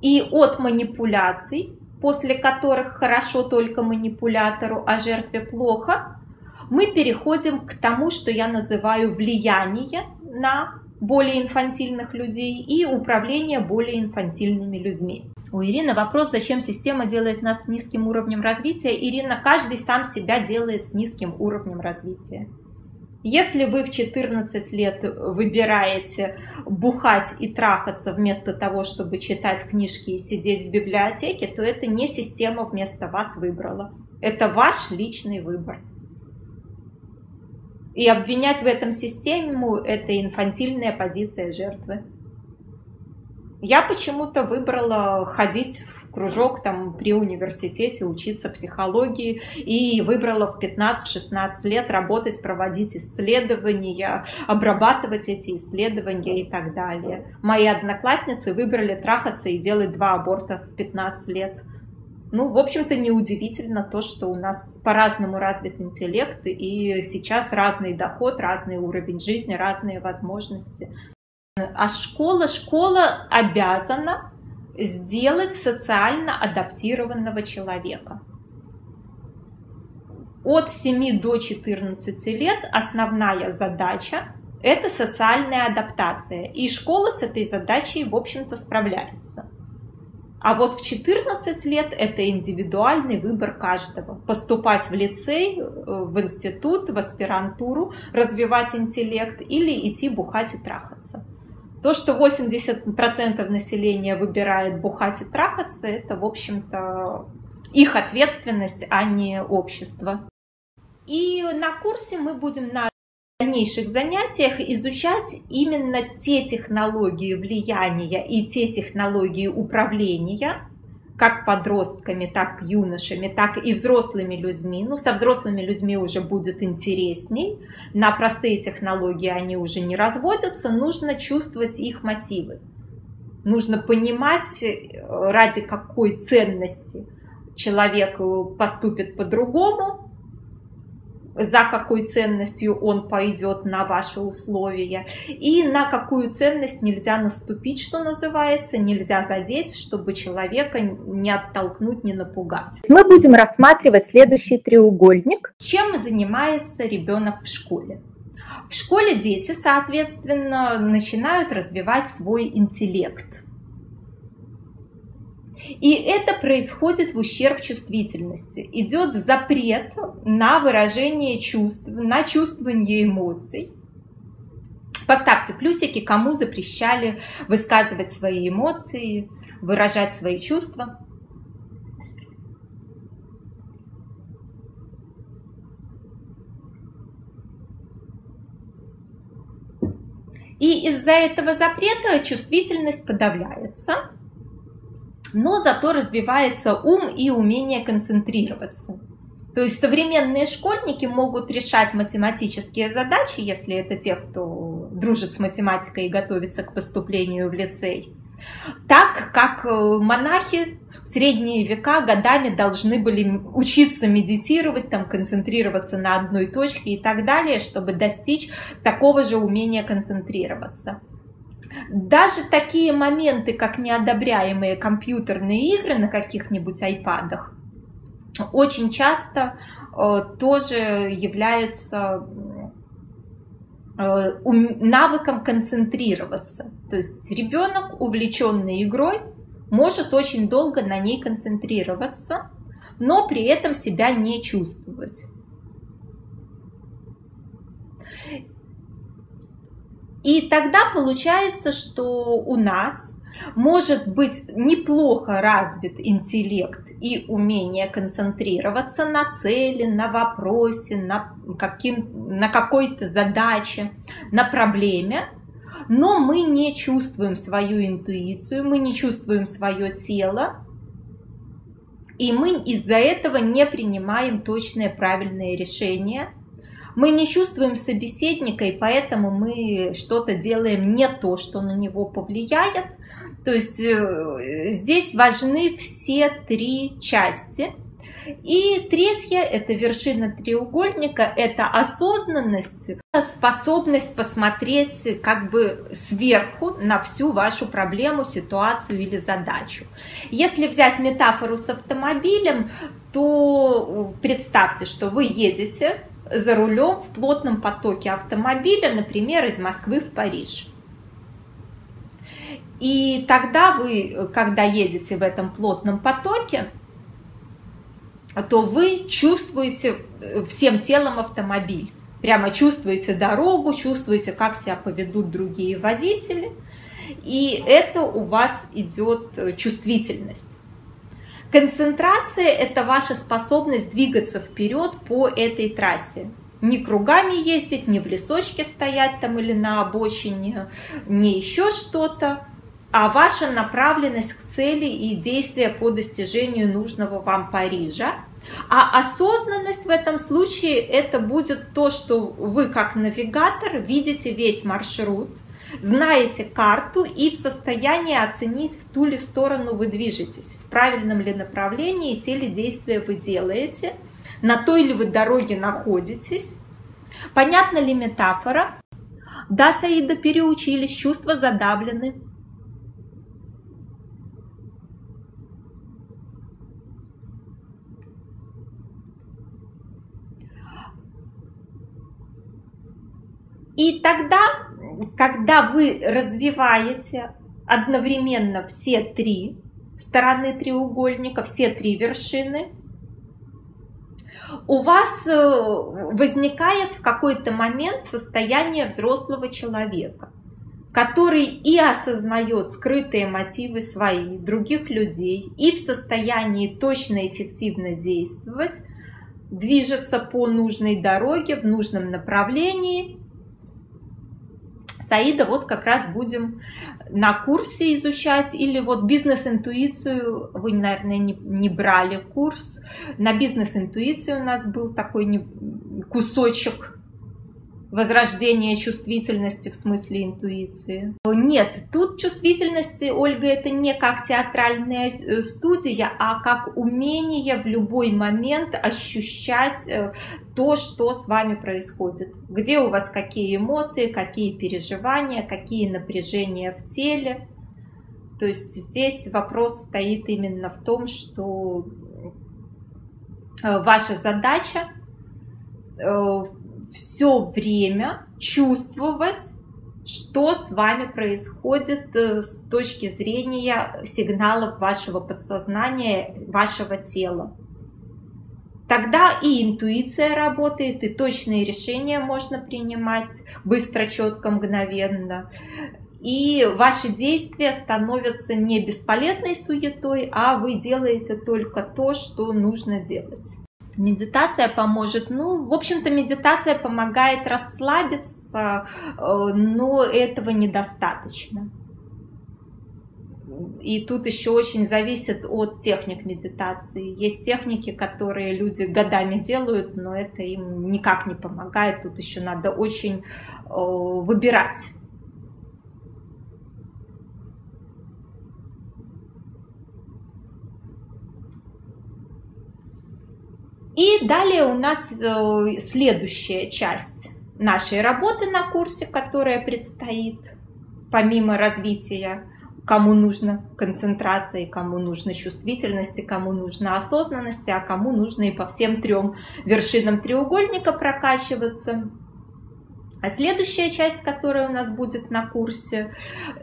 S1: И от манипуляций, после которых хорошо только манипулятору, а жертве плохо, мы переходим к тому, что я называю влияние на более инфантильных людей и управление более инфантильными людьми. У Ирины вопрос, зачем система делает нас с низким уровнем развития. Ирина, каждый сам себя делает с низким уровнем развития. Если вы в 14 лет выбираете бухать и трахаться вместо того, чтобы читать книжки и сидеть в библиотеке, то это не система вместо вас выбрала. Это ваш личный выбор. И обвинять в этом систему – это инфантильная позиция жертвы. Я почему-то выбрала ходить в кружок там при университете, учиться психологии и выбрала в 15-16 лет работать, проводить исследования, обрабатывать эти исследования и так далее. Мои одноклассницы выбрали трахаться и делать два аборта в 15 лет. Ну, в общем-то, неудивительно то, что у нас по-разному развит интеллект, и сейчас разный доход, разный уровень жизни, разные возможности. А школа, школа обязана сделать социально адаптированного человека. От 7 до 14 лет основная задача – это социальная адаптация. И школа с этой задачей, в общем-то, справляется. А вот в 14 лет это индивидуальный выбор каждого. Поступать в лицей, э, в институт, в аспирантуру, развивать интеллект или идти бухать и трахаться. То, что 80% населения выбирает бухать и трахаться, это, в общем-то, их ответственность, а не общество. И на курсе мы будем на дальнейших занятиях изучать именно те технологии влияния и те технологии управления, как подростками, так юношами, так и взрослыми людьми. Ну, со взрослыми людьми уже будет интересней. На простые технологии они уже не разводятся. Нужно чувствовать их мотивы. Нужно понимать, э, ради какой ценности человек поступит по-другому, за какой ценностью он пойдет на ваши условия и на какую ценность нельзя наступить, что называется, нельзя задеть, чтобы человека не оттолкнуть, не напугать. Мы будем рассматривать следующий треугольник. Чем занимается ребенок в школе? В школе дети, соответственно, начинают развивать свой интеллект. И это происходит в ущерб чувствительности. Идет запрет на выражение чувств, на чувствование эмоций. Поставьте плюсики, кому запрещали высказывать свои эмоции, выражать свои чувства. И из-за этого запрета чувствительность подавляется но зато развивается ум и умение концентрироваться. То есть современные школьники могут решать математические задачи, если это те, кто дружит с математикой и готовится к поступлению в лицей, так как э, монахи в средние века годами должны были учиться медитировать, там, концентрироваться на одной точке и так далее, чтобы достичь такого же умения концентрироваться. Даже такие моменты, как неодобряемые компьютерные игры на каких-нибудь айпадах, очень часто э, тоже являются э, навыком концентрироваться. То есть ребенок, увлеченный игрой, может очень долго на ней концентрироваться, но при этом себя не чувствовать. И тогда получается, что у нас может быть неплохо развит интеллект и умение концентрироваться на цели, на вопросе, на, каким, на какой-то задаче, на проблеме, но мы не чувствуем свою интуицию, мы не чувствуем свое тело, и мы из-за этого не принимаем точное правильное решение. Мы не чувствуем собеседника, и поэтому мы что-то делаем не то, что на него повлияет. То есть э, здесь важны все три части – и третье, это вершина треугольника, это осознанность, способность посмотреть как бы сверху на всю вашу проблему, ситуацию или задачу. Если взять метафору с автомобилем, то представьте, что вы едете за рулем в плотном потоке автомобиля, например, из Москвы в Париж. И тогда вы, когда едете в этом плотном потоке, то вы чувствуете э, всем телом автомобиль. Прямо чувствуете дорогу, чувствуете, как себя поведут другие водители. И это у вас идет э, чувствительность. Концентрация – это ваша способность двигаться вперед по этой трассе. Не кругами ездить, не в лесочке стоять там или на обочине, не еще что-то, а ваша направленность к цели и действия по достижению нужного вам Парижа. А осознанность в этом случае это будет то, что вы как навигатор видите весь маршрут, знаете карту и в состоянии оценить, в ту ли сторону вы движетесь, в правильном ли направлении те ли действия вы делаете, на той ли вы дороге находитесь. Понятна ли метафора? Да, Саида, переучились, чувства задавлены. И тогда, когда вы развиваете одновременно все три стороны треугольника, все три вершины, у вас э, возникает в какой-то момент состояние взрослого человека, который и осознает скрытые мотивы свои, других людей, и в состоянии точно эффективно действовать, движется по нужной дороге, в нужном направлении – Саида вот как раз будем на курсе изучать, или вот бизнес-интуицию, вы, наверное, не, не брали курс, на бизнес-интуицию у нас был такой кусочек возрождение чувствительности в смысле интуиции. Нет, тут чувствительность, Ольга, это не как театральная э, студия, а как умение в любой момент ощущать э, то, что с вами происходит. Где у вас какие эмоции, какие переживания, какие напряжения в теле. То есть здесь вопрос стоит именно в том, что э, ваша задача все время чувствовать, что с вами происходит э, с точки зрения сигналов вашего подсознания, вашего тела. Тогда и интуиция работает, и точные решения можно принимать быстро, четко, мгновенно. И ваши действия становятся не бесполезной суетой, а вы делаете только то, что нужно делать. Медитация поможет. Ну, в общем-то, медитация помогает расслабиться, э, но этого недостаточно. И тут еще очень зависит от техник медитации. Есть техники, которые люди годами делают, но это им никак не помогает. Тут еще надо очень э, выбирать И далее у нас э, следующая часть нашей работы на курсе, которая предстоит, помимо развития, кому нужно концентрация, кому нужно чувствительность, кому нужно осознанность, а кому нужно и по всем трем вершинам треугольника прокачиваться. А следующая часть, которая у нас будет на курсе,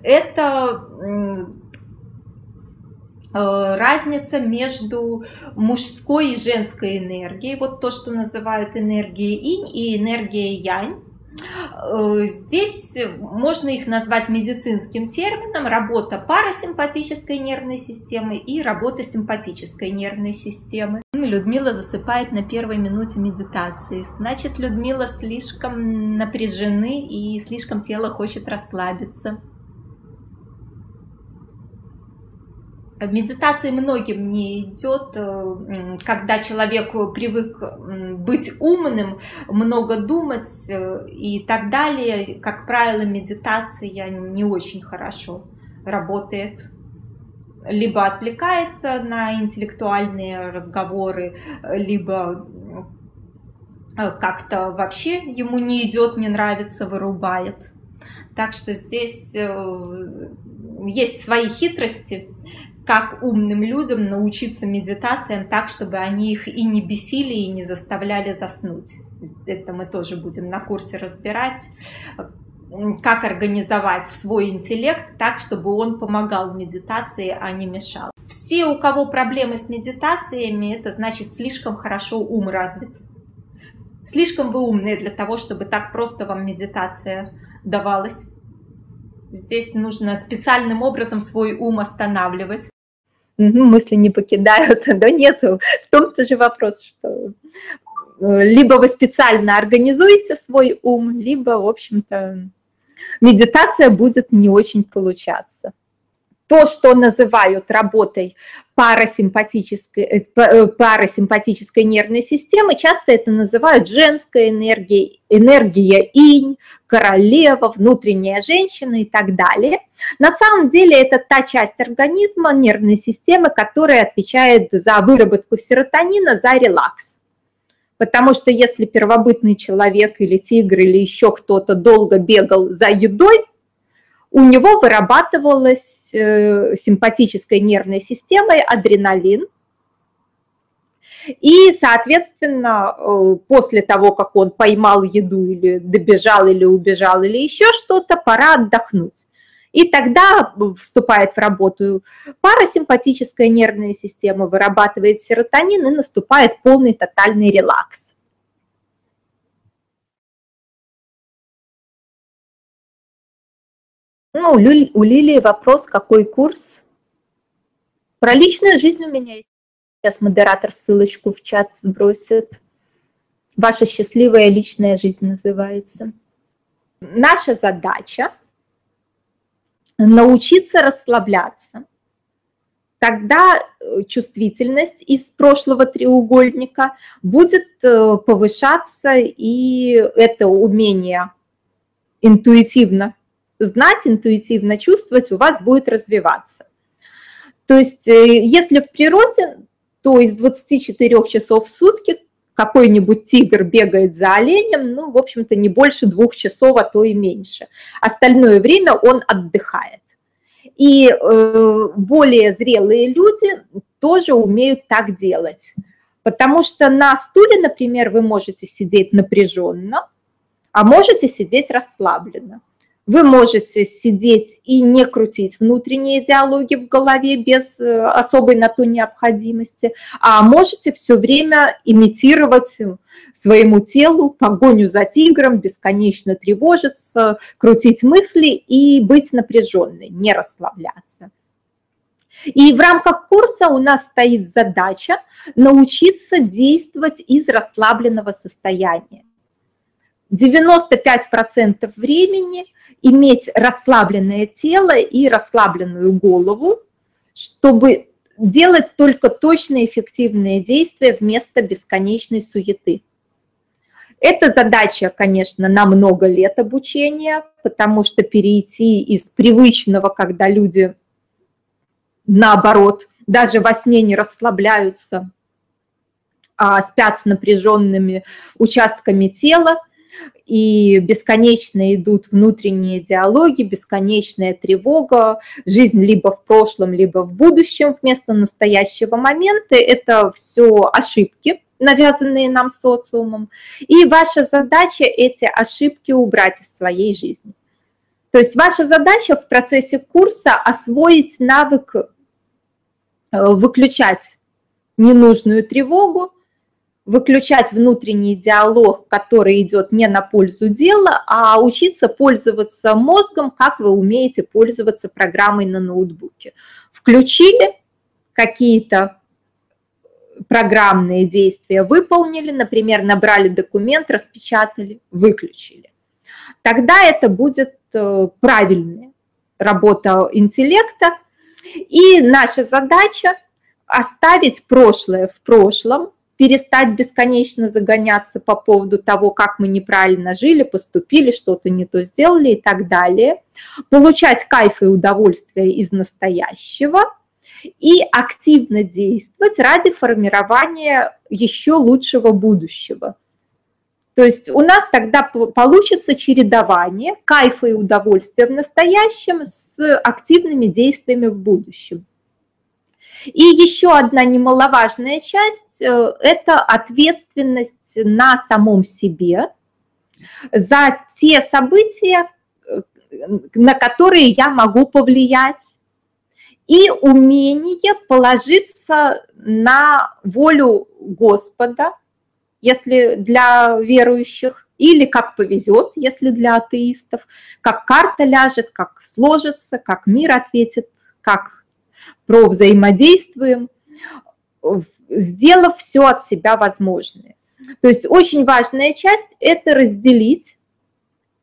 S1: это Э, разница между мужской и женской энергией, вот то, что называют энергией инь и энергией янь. Э, здесь можно их назвать медицинским термином работа парасимпатической нервной системы и работа симпатической нервной системы. Людмила засыпает на первой минуте медитации. Значит, Людмила слишком напряжены и слишком тело хочет расслабиться. Медитация многим не идет, э, когда человек привык быть умным, много думать э, и так далее. Как правило, медитация не очень хорошо работает. Либо отвлекается на интеллектуальные разговоры, либо э, как-то вообще ему не идет, не нравится, вырубает. Так что здесь есть свои хитрости, как умным людям научиться медитациям так, чтобы они их и не бесили, и не заставляли заснуть. Это мы тоже будем на курсе разбирать, как организовать свой интеллект так, чтобы он помогал в медитации, а не мешал. Все, у кого проблемы с медитациями, это значит слишком хорошо ум развит. Слишком вы умные для того, чтобы так просто вам медитация давалась. Здесь нужно специальным образом свой ум останавливать.
S2: Мысли не покидают, да нет, в том-то же вопрос, что э, либо вы специально организуете свой ум, либо, в общем-то, медитация будет не очень получаться. То, что называют работой парасимпатической, э, э, парасимпатической нервной системы, часто это называют женская энергия, энергия инь, королева, внутренняя женщина и так далее. На самом деле это та часть организма, нервной системы, которая отвечает за выработку серотонина, за релакс. Потому что если первобытный человек или тигр или еще кто-то долго бегал за едой, у него вырабатывалась э, симпатической нервной системой адреналин. И, соответственно, э, после того, как он поймал еду или добежал, или убежал, или еще что-то, пора отдохнуть. И тогда вступает в работу парасимпатическая нервная система, вырабатывает серотонин и наступает полный тотальный релакс. Ну, у Лилии вопрос, какой курс? Про личную жизнь у меня есть. Сейчас модератор ссылочку в чат сбросит. Ваша счастливая личная жизнь называется. Наша задача научиться расслабляться. Тогда э, чувствительность из прошлого треугольника будет э, повышаться, и это умение интуитивно знать, интуитивно чувствовать у вас будет развиваться. То есть э, если в природе, то из 24 часов в сутки какой-нибудь тигр бегает за оленем, ну, в общем-то, не больше двух часов, а то и меньше. Остальное время он отдыхает. И э, более зрелые люди тоже умеют так делать. Потому что на стуле, например, вы можете сидеть напряженно, а можете сидеть расслабленно. Вы можете сидеть и не крутить внутренние диалоги в голове без э, особой на то необходимости, а можете все время имитировать своему телу погоню за тигром, бесконечно тревожиться, крутить мысли и быть напряженной, не расслабляться. И в рамках курса у нас стоит задача научиться действовать из расслабленного состояния. 95% времени – иметь расслабленное тело и расслабленную голову, чтобы делать только точные эффективные действия вместо бесконечной суеты. Это задача, конечно, на много лет обучения, потому что перейти из привычного, когда люди, наоборот, даже во сне не расслабляются, а спят с напряженными участками тела, и бесконечно идут внутренние диалоги, бесконечная тревога, жизнь либо в прошлом, либо в будущем вместо настоящего момента. Это все ошибки, навязанные нам социумом. И ваша задача эти ошибки убрать из своей жизни. То есть ваша задача в процессе курса освоить навык э, выключать ненужную тревогу, выключать внутренний диалог, который идет не на пользу дела, а учиться пользоваться мозгом, как вы умеете пользоваться программой на ноутбуке. Включили какие-то программные действия, выполнили, например, набрали документ, распечатали, выключили. Тогда это будет э, правильная работа интеллекта, И наша задача оставить прошлое в прошлом, перестать бесконечно загоняться по поводу того, как мы неправильно жили, поступили, что-то не то сделали и так далее, получать кайф и удовольствие из настоящего и активно действовать ради формирования еще лучшего будущего. То есть у нас тогда получится чередование кайфа и удовольствия в настоящем с активными действиями в будущем. И еще одна немаловажная часть э, – это ответственность на самом себе за те события, э, на которые я могу повлиять, и умение положиться на волю Господа, если для верующих, или как повезет, если для атеистов, как карта ляжет, как сложится, как мир ответит, как про взаимодействуем, сделав все от себя возможное. То есть очень важная часть – это разделить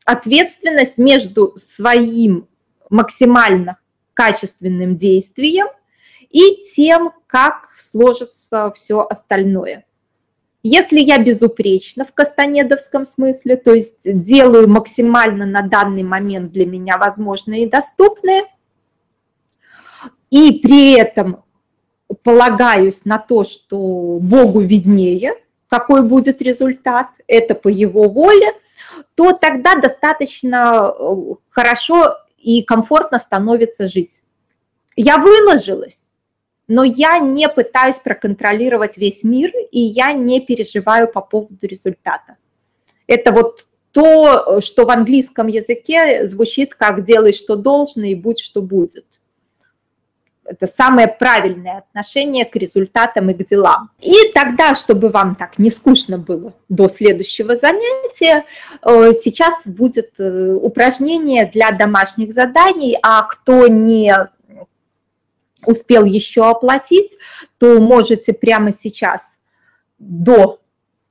S2: ответственность между своим максимально качественным действием и тем, как сложится все остальное. Если я безупречна в кастанедовском смысле, то есть делаю максимально на данный момент для меня возможное и доступное – и при этом полагаюсь на то, что Богу виднее, какой будет результат, это по его воле, то тогда достаточно э, хорошо и комфортно становится жить. Я выложилась, но я не пытаюсь проконтролировать весь мир, и я не переживаю по поводу результата. Это вот то, что в английском языке звучит как «делай, что должно, и будь, что будет» это самое правильное отношение к результатам и к делам. И тогда, чтобы вам так не скучно было до следующего занятия, э, сейчас будет э, упражнение для домашних заданий, а кто не успел еще оплатить, то можете прямо сейчас до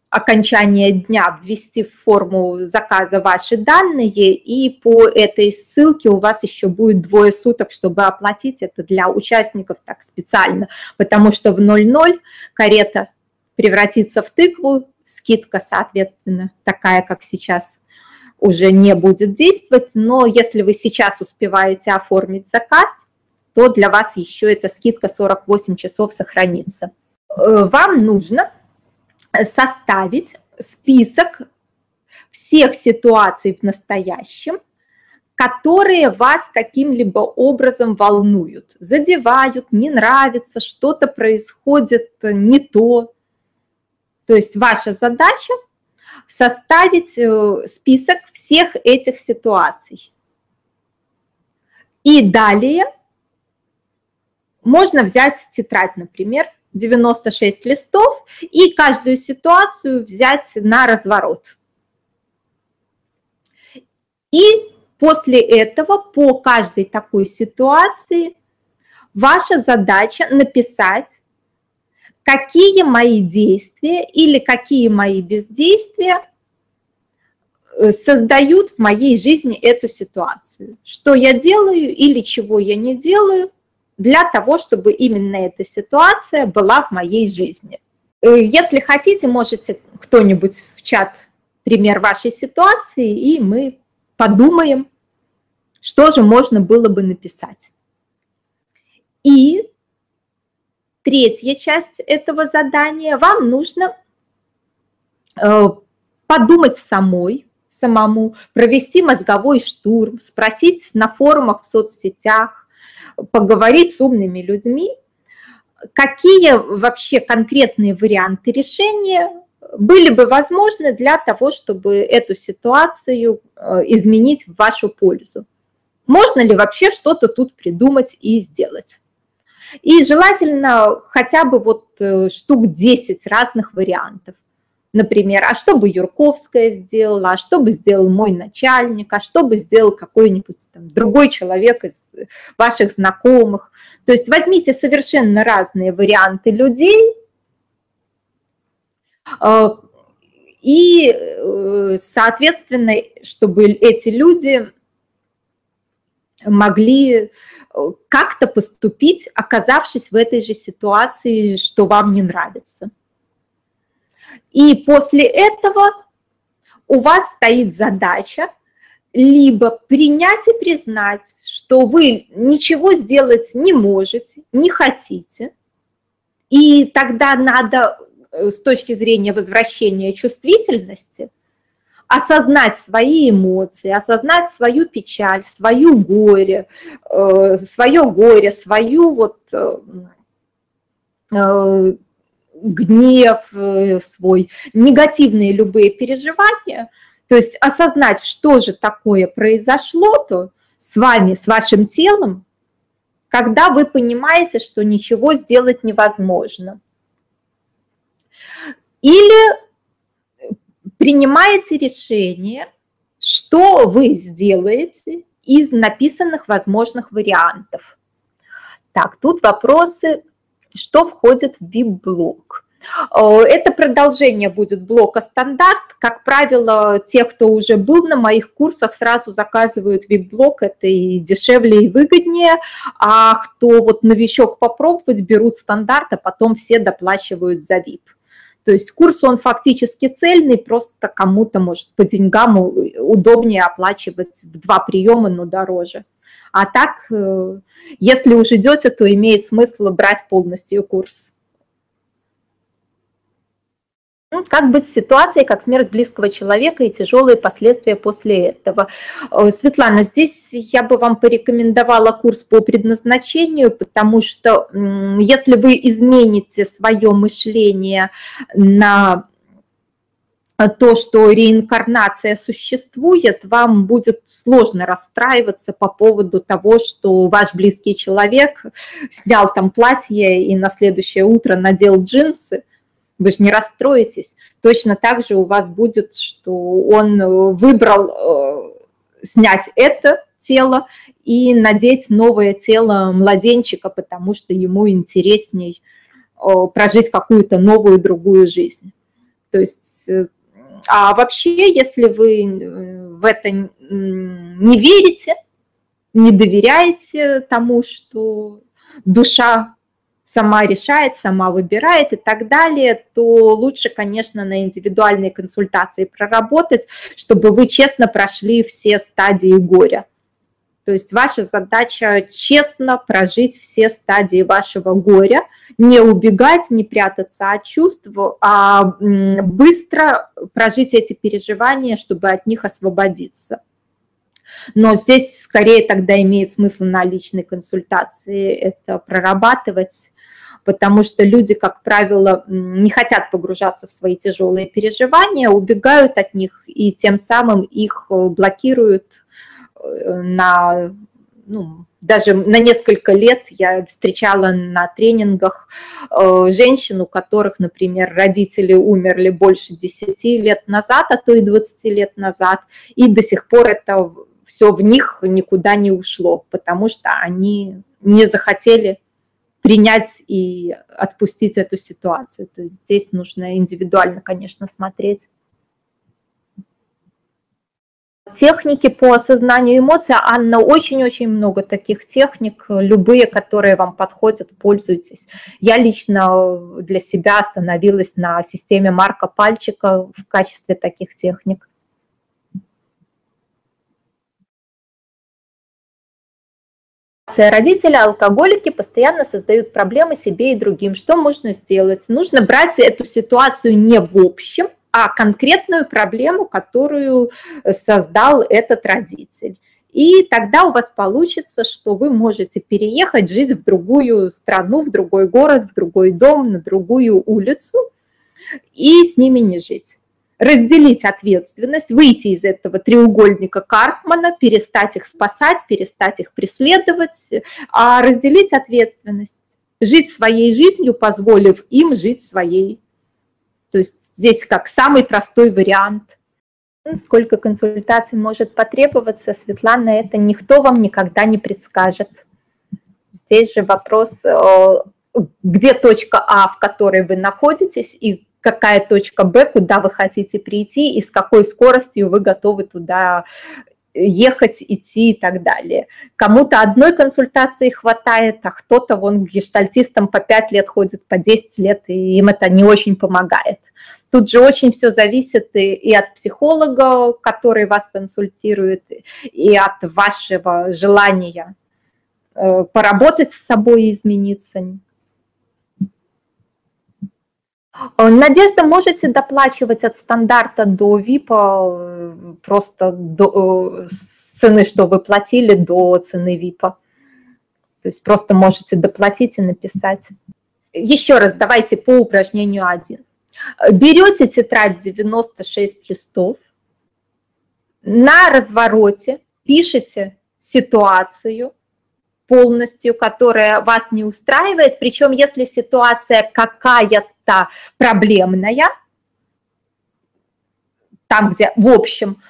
S2: окончания дня ввести в форму заказа ваши данные, и по этой ссылке у вас еще будет двое суток, чтобы оплатить это для участников так специально, потому что в 00 карета превратится в тыкву, скидка, соответственно, такая, как сейчас, уже не будет действовать, но если вы сейчас успеваете оформить заказ, то для вас еще эта скидка 48 часов сохранится. Э, вам нужно составить список всех ситуаций в настоящем, которые вас каким-либо образом волнуют, задевают, не нравится, что-то происходит не то. То есть ваша задача составить э, список всех этих ситуаций. И далее можно взять тетрадь, например, 96 листов и каждую ситуацию взять на разворот. И после этого по каждой такой ситуации ваша задача написать, какие мои действия или какие мои бездействия э, создают в моей жизни эту ситуацию. Что я делаю или чего я не делаю, для того, чтобы именно эта ситуация была в моей жизни. Э, если хотите, можете кто-нибудь в чат пример вашей ситуации, и мы подумаем, что же можно было бы написать. И третья часть этого задания, вам нужно э, подумать самой, самому, провести мозговой штурм, спросить на форумах в соцсетях, поговорить с умными людьми, какие вообще конкретные варианты решения были бы возможны для того, чтобы эту ситуацию э, изменить в вашу пользу. Можно ли вообще что-то тут придумать и сделать? И желательно хотя бы вот э, штук 10 разных вариантов. Например, а что бы Юрковская сделала, а что бы сделал мой начальник, а что бы сделал какой-нибудь там другой человек из ваших знакомых. То есть возьмите совершенно разные варианты людей, э, и, э, соответственно, чтобы эти люди могли э, как-то поступить, оказавшись в этой же ситуации, что вам не нравится. И после этого у вас стоит задача либо принять и признать, что вы ничего сделать не можете, не хотите, и тогда надо э, с точки зрения возвращения чувствительности осознать свои эмоции, осознать свою печаль, свою горе, э, свое горе, свою вот э, гнев свой, негативные любые переживания, то есть осознать, что же такое произошло-то с вами, с вашим телом, когда вы понимаете, что ничего сделать невозможно. Или принимаете решение, что вы сделаете из написанных возможных вариантов. Так, тут вопросы, что входит в VIP-блок. Э, это продолжение будет блока стандарт. Как правило, те, кто уже был на моих курсах, сразу заказывают VIP-блок, это и дешевле, и выгоднее. А кто вот новичок попробовать, берут стандарт, а потом все доплачивают за VIP. То есть курс, он фактически цельный, просто кому-то, может, по деньгам удобнее оплачивать в два приема, но дороже. А так, э, если уж идете, то имеет смысл брать полностью курс. Ну, как быть с ситуацией, как смерть близкого человека и тяжелые последствия после этого. Э, Светлана, здесь я бы вам порекомендовала курс по предназначению, потому что если вы измените свое мышление на то, что реинкарнация существует, вам будет сложно расстраиваться по поводу того, что ваш близкий человек снял там платье и на следующее утро надел джинсы – вы же не расстроитесь. Точно так же у вас будет, что он э, выбрал э, снять это тело и надеть новое тело младенчика, потому что ему интересней э, прожить какую-то новую другую жизнь. То есть, а вообще, если вы в это не верите, не доверяете тому, что душа сама решает, сама выбирает и так далее, то лучше, конечно, на индивидуальные консультации проработать, чтобы вы честно прошли все стадии горя. То есть ваша задача честно прожить все стадии вашего горя, не убегать, не прятаться от чувств, а быстро прожить эти переживания, чтобы от них освободиться. Но здесь скорее тогда имеет смысл на личной консультации это прорабатывать, потому что люди, как правило, не хотят погружаться в свои тяжелые переживания, убегают от них и тем самым их э, блокируют на, ну, даже на несколько лет. Я встречала на тренингах э, женщин, у которых, например, родители умерли больше 10 лет назад, а то и 20 лет назад, и до сих пор это все в них никуда не ушло, потому что они не захотели принять и отпустить эту ситуацию. То есть здесь нужно индивидуально, конечно, смотреть. Техники по осознанию эмоций, Анна, очень-очень много таких техник, любые, которые вам подходят, пользуйтесь. Я лично для себя остановилась на системе Марка Пальчика в качестве таких техник. Родители алкоголики постоянно создают проблемы себе и другим. Что можно сделать? Нужно брать эту ситуацию не в общем, а конкретную проблему, которую создал этот родитель. И тогда у вас получится, что вы можете переехать, жить в другую страну, в другой город, в другой дом, на другую улицу и с ними не жить разделить ответственность, выйти из этого треугольника Карпмана, перестать их спасать, перестать их преследовать, а разделить ответственность, жить своей жизнью, позволив им жить своей. То есть здесь как самый простой вариант. Сколько консультаций может потребоваться, Светлана, это никто вам никогда не предскажет. Здесь же вопрос, э, где точка А, в которой вы находитесь, и какая точка Б, куда вы хотите прийти и с какой скоростью вы готовы туда ехать, идти и так далее. Кому-то одной консультации хватает, а кто-то вон гештальтистам по 5 лет ходит, по 10 лет, и им это не очень помогает. Тут же очень все зависит и, и от психолога, который вас консультирует, и от вашего желания э, поработать с собой и измениться. Надежда, можете доплачивать от стандарта до ВИПа э, просто до, э, с цены, что вы платили, до цены ВИПа. То есть просто можете доплатить и написать. Еще раз, давайте по упражнению 1. Берете тетрадь 96 листов, на развороте пишите ситуацию полностью, которая вас не устраивает, причем если ситуация какая-то проблемная, там, где в общем,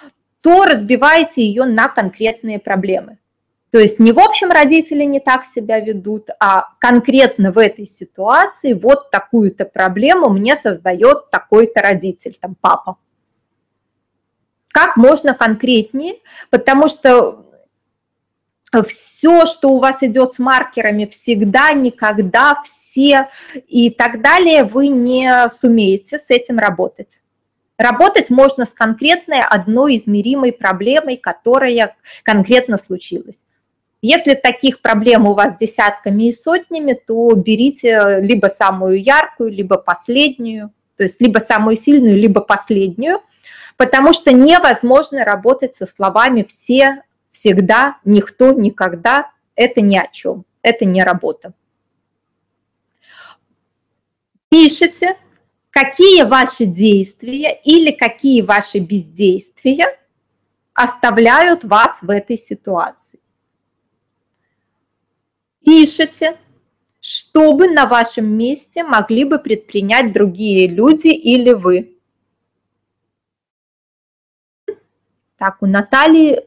S2: то разбивайте ее на конкретные проблемы. То есть не в общем родители не так себя ведут, а конкретно в этой ситуации вот такую-то проблему мне создает такой-то родитель, там папа. Как можно конкретнее, потому что все, что у вас идет с маркерами, всегда, никогда, все и так далее, вы не сумеете с этим работать. Работать можно с конкретной одной измеримой проблемой, которая конкретно случилась. Если таких проблем у вас десятками и сотнями, то берите либо самую яркую, либо последнюю, то есть либо самую сильную, либо последнюю, потому что невозможно работать со словами «все», «всегда», «никто», «никогда». Это ни о чем, это не работа. Пишите, какие ваши действия или какие ваши бездействия оставляют вас в этой ситуации пишете, что бы на вашем месте могли бы предпринять другие люди или вы. Так, у Натальи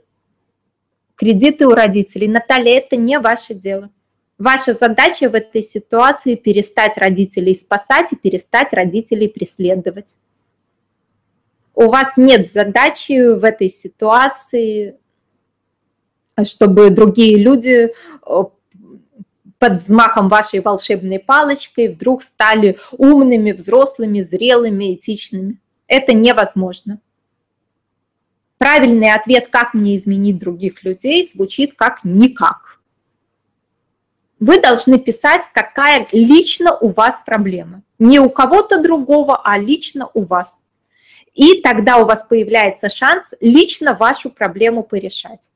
S2: кредиты у родителей. Наталья, это не ваше дело. Ваша задача в этой ситуации перестать родителей спасать и перестать родителей преследовать. У вас нет задачи в этой ситуации, чтобы другие люди э, под взмахом вашей волшебной палочкой вдруг стали умными, взрослыми, зрелыми, этичными. Это невозможно. Правильный ответ, как мне изменить других людей, звучит как «никак». Вы должны писать, какая лично у вас проблема. Не у кого-то другого, а лично у вас. И тогда у вас появляется шанс лично вашу проблему порешать.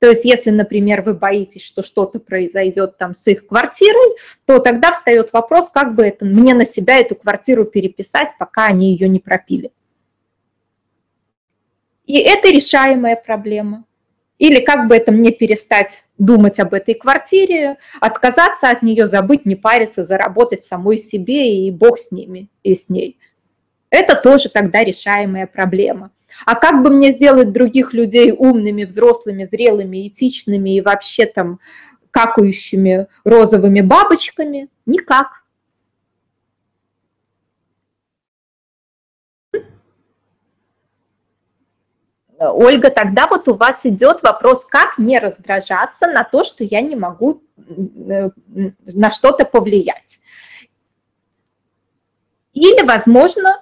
S2: То есть, если, например, вы боитесь, что что-то произойдет там с их квартирой, то тогда встает вопрос, как бы это мне на себя эту квартиру переписать, пока они ее не пропили. И это решаемая проблема. Или как бы это мне перестать думать об этой квартире, отказаться от нее, забыть, не париться, заработать самой себе и бог с ними и с ней. Это тоже тогда решаемая проблема. А как бы мне сделать других людей умными, взрослыми, зрелыми, этичными и вообще там какающими розовыми бабочками? Никак. Ольга, тогда вот у вас идет вопрос, как не раздражаться на то, что я не могу на что-то повлиять. Или, возможно,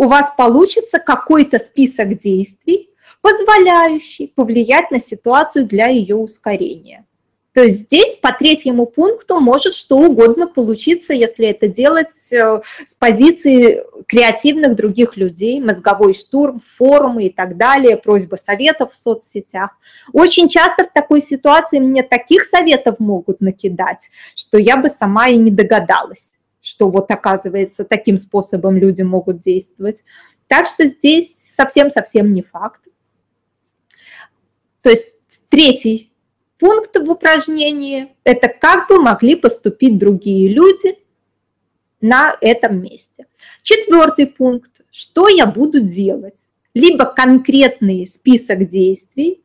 S2: у вас получится какой-то список действий, позволяющий повлиять на ситуацию для ее ускорения. То есть здесь по третьему пункту может что угодно получиться, если это делать э, с позиции креативных других людей, мозговой штурм, форумы и так далее, просьба советов в соцсетях. Очень часто в такой ситуации мне таких советов могут накидать, что я бы сама и не догадалась что вот оказывается таким способом люди могут действовать. Так что здесь совсем-совсем не факт. То есть третий пункт в упражнении – это как бы могли поступить другие люди на этом месте. Четвертый пункт – что я буду делать? Либо конкретный список действий,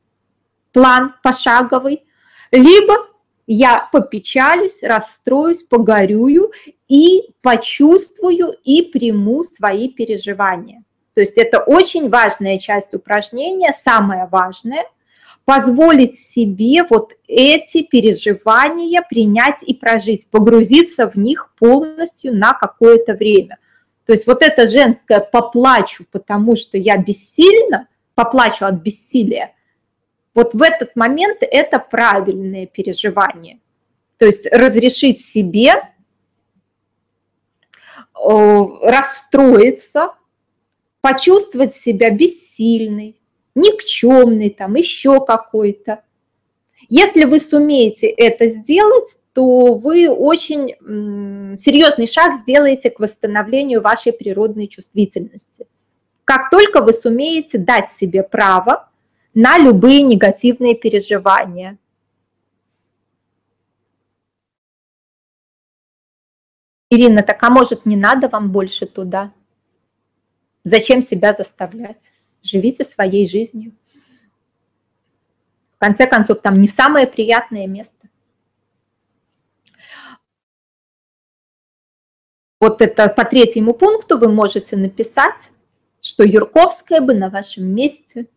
S2: план пошаговый, либо я попечалюсь, расстроюсь, погорюю и почувствую и приму свои переживания. То есть это очень важная часть упражнения, самое важное – позволить себе вот эти переживания принять и прожить, погрузиться в них полностью на какое-то время. То есть вот это женское «поплачу, потому что я бессильна», «поплачу от бессилия», вот в этот момент это правильное переживание. То есть разрешить себе расстроиться, почувствовать себя бессильной, никчемный, там еще какой-то. Если вы сумеете это сделать, то вы очень серьезный шаг сделаете к восстановлению вашей природной чувствительности. Как только вы сумеете дать себе право на любые негативные переживания. Ирина, так а может не надо вам больше туда? Зачем себя заставлять? живите своей жизнью. В конце концов, там не самое приятное место. Вот это по третьему пункту вы можете написать, что Юрковская бы на вашем месте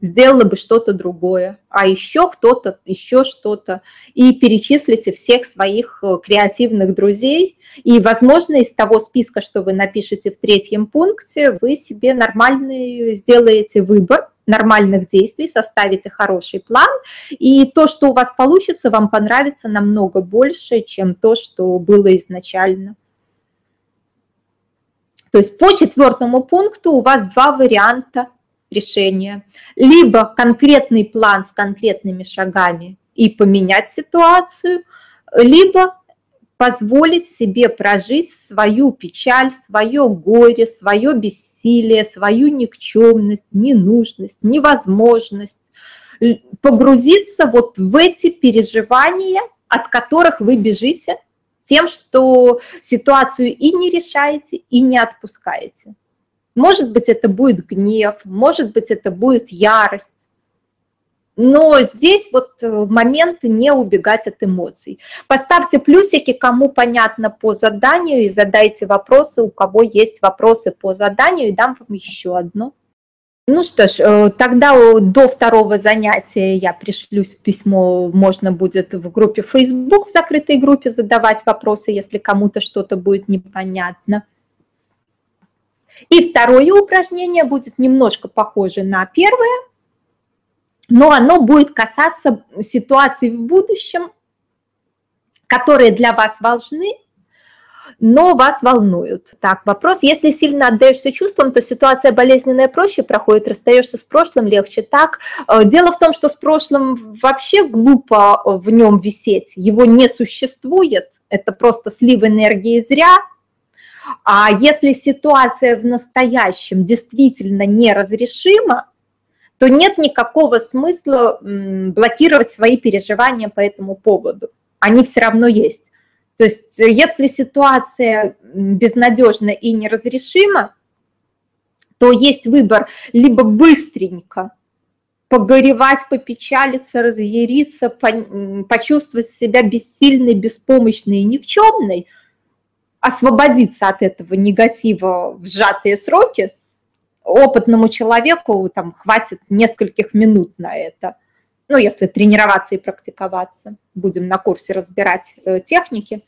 S2: сделала бы что-то другое, а еще кто-то, еще что-то, и перечислите всех своих э, креативных друзей, и, возможно, из того списка, что вы напишете в третьем пункте, вы себе нормальный сделаете выбор нормальных действий, составите хороший план, и то, что у вас получится, вам понравится намного больше, чем то, что было изначально. То есть по четвертому пункту у вас два варианта решения, либо конкретный план с конкретными шагами и поменять ситуацию, либо позволить себе прожить свою печаль, свое горе, свое бессилие, свою никчемность, ненужность, невозможность, погрузиться вот в эти переживания, от которых вы бежите, тем, что ситуацию и не решаете, и не отпускаете. Может быть, это будет гнев, может быть, это будет ярость. Но здесь вот э, момент не убегать от эмоций. Поставьте плюсики, кому понятно по заданию, и задайте вопросы, у кого есть вопросы по заданию, и дам вам еще одно. Ну что ж, э, тогда до второго занятия я пришлюсь письмо, можно будет в группе Facebook, в закрытой группе задавать вопросы, если кому-то что-то будет непонятно. И второе упражнение будет немножко похоже на первое, но оно будет касаться ситуаций в будущем, которые для вас важны, но вас волнуют. Так, вопрос. Если сильно отдаешься чувствам, то ситуация болезненная проще проходит, расстаешься с прошлым легче. Так, э, дело в том, что с прошлым вообще глупо в нем висеть, его не существует, это просто слив энергии зря, а если ситуация в настоящем действительно неразрешима, то нет никакого смысла блокировать свои переживания по этому поводу. Они все равно есть. То есть если ситуация безнадежна и неразрешима, то есть выбор либо быстренько погоревать, попечалиться, разъяриться, почувствовать себя бессильной, беспомощной и никчемной – освободиться от этого негатива в сжатые сроки, опытному человеку там хватит нескольких минут на это. Ну, если тренироваться и практиковаться. Будем на курсе разбирать э, техники.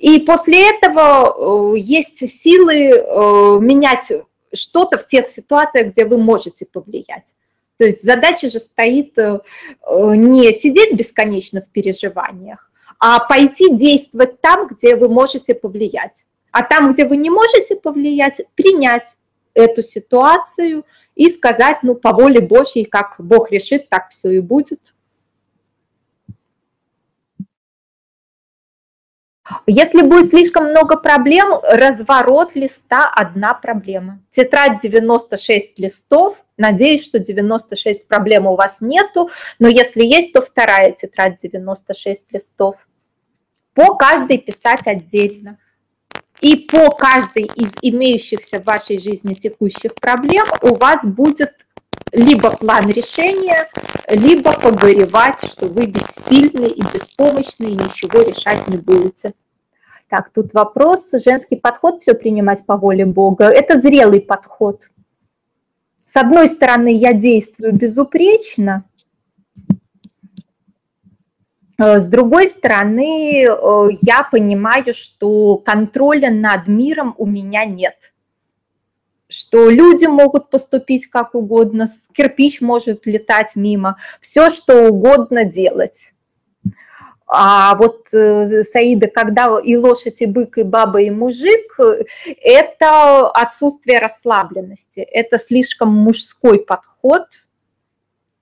S2: И после этого э, есть силы э, менять что-то в тех ситуациях, где вы можете повлиять. То есть задача же стоит не сидеть бесконечно в переживаниях, а пойти действовать там, где вы можете повлиять. А там, где вы не можете повлиять, принять эту ситуацию и сказать, ну, по воле Божьей, как Бог решит, так все и будет. Если будет слишком много проблем, разворот листа – одна проблема. Тетрадь 96 листов, надеюсь, что 96 проблем у вас нету, но если есть, то вторая тетрадь 96 листов по каждой писать отдельно. И по каждой из имеющихся в вашей жизни текущих проблем у вас будет либо план решения, либо погоревать, что вы бессильны и беспомощны, и ничего решать не будете. Так, тут вопрос. Женский подход все принимать по воле Бога. Это зрелый подход. С одной стороны, я действую безупречно, с другой стороны, э, я понимаю, что контроля над миром у меня нет. Что люди могут поступить как угодно, кирпич может летать мимо, все что угодно делать. А вот, э, Саида, когда и лошадь, и бык, и баба, и мужик, это отсутствие расслабленности, это слишком мужской подход –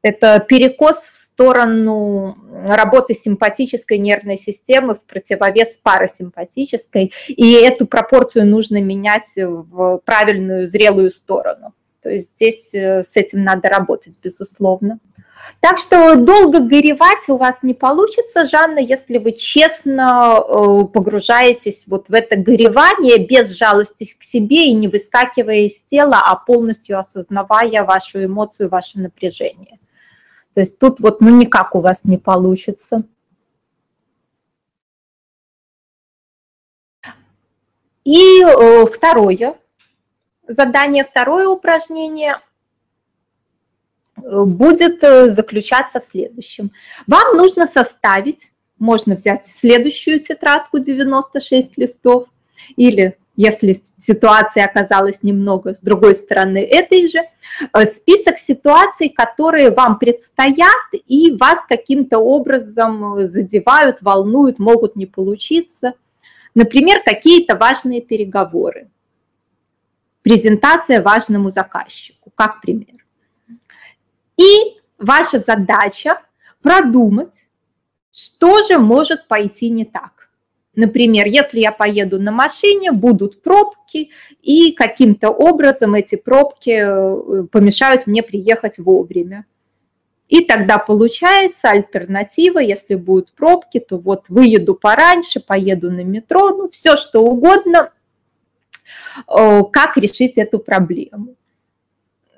S2: это перекос в сторону работы симпатической нервной системы в противовес парасимпатической, и эту пропорцию нужно менять в правильную зрелую сторону. То есть здесь э, с этим надо работать, безусловно. Так что долго горевать у вас не получится, Жанна, если вы честно э, погружаетесь вот в это горевание без жалости к себе и не выскакивая из тела, а полностью осознавая вашу эмоцию, ваше напряжение. То есть тут вот ну никак у вас не получится. И э, второе задание, второе упражнение э, будет э, заключаться в следующем. Вам нужно составить, можно взять следующую тетрадку 96 листов или если ситуация оказалась немного с другой стороны этой же, э, список ситуаций, которые вам предстоят и вас каким-то образом задевают, волнуют, могут не получиться. Например, какие-то важные переговоры, презентация важному заказчику, как пример. И ваша задача продумать, что же может пойти не так. Например, если я поеду на машине, будут пробки, и каким-то образом эти пробки э, помешают мне приехать вовремя. И тогда получается альтернатива, если будут пробки, то вот выеду пораньше, поеду на метро, ну все что угодно, э, как решить эту проблему.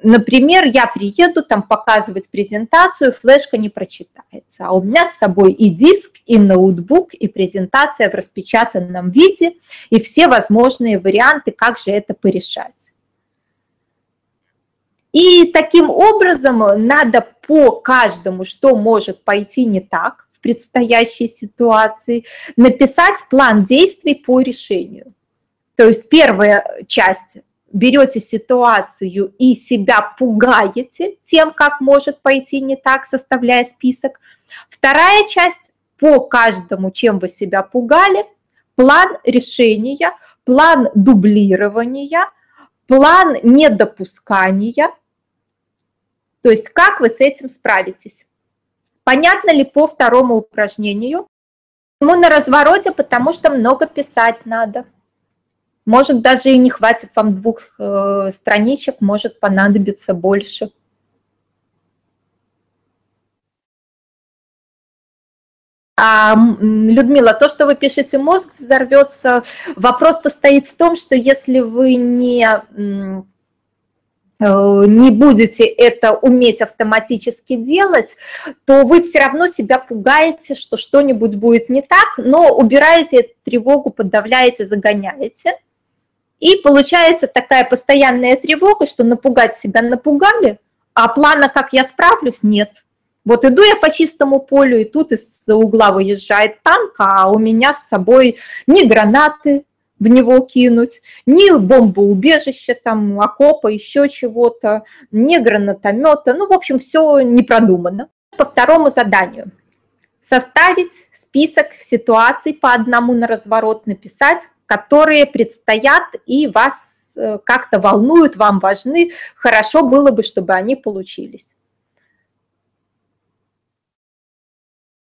S2: Например, я приеду там показывать презентацию, флешка не прочитается, а у меня с собой и диск, и ноутбук, и презентация в распечатанном виде, и все возможные варианты, как же это порешать. И таким образом надо по каждому, что может пойти не так в предстоящей ситуации, написать план действий по решению. То есть первая часть берете ситуацию и себя пугаете тем, как может пойти не так, составляя список. Вторая часть по каждому, чем вы себя пугали, план решения, план дублирования, план недопускания. То есть как вы с этим справитесь. Понятно ли по второму упражнению? Мы на развороте, потому что много писать надо. Может, даже и не хватит вам двух э, страничек, может понадобиться больше. А, Людмила, то, что вы пишете, мозг взорвется, вопрос-то стоит в том, что если вы не, э, не будете это уметь автоматически делать, то вы все равно себя пугаете, что что-нибудь будет не так, но убираете эту тревогу, подавляете, загоняете – и получается такая постоянная тревога, что напугать себя напугали, а плана, как я справлюсь, нет. Вот иду я по чистому полю, и тут из угла выезжает танк, а у меня с собой ни гранаты в него кинуть, ни бомбоубежища, там, окопа, еще чего-то, ни гранатомета. Ну, в общем, все не продумано. По второму заданию. Составить список ситуаций по одному на разворот, написать, которые предстоят и вас э, как-то волнуют, вам важны, хорошо было бы, чтобы они получились.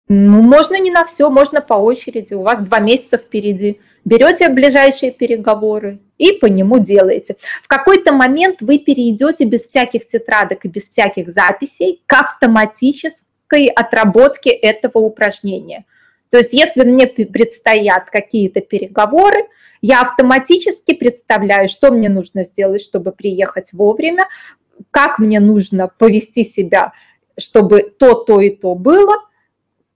S2: Ну, можно не на все, можно по очереди. У вас два месяца впереди. Берете ближайшие переговоры и по нему делаете. В какой-то момент вы перейдете без всяких тетрадок и без всяких записей к автоматической отработке этого упражнения. То есть если мне предстоят какие-то переговоры, я автоматически представляю, что мне нужно сделать, чтобы приехать вовремя, как мне нужно повести себя, чтобы то, то и то было,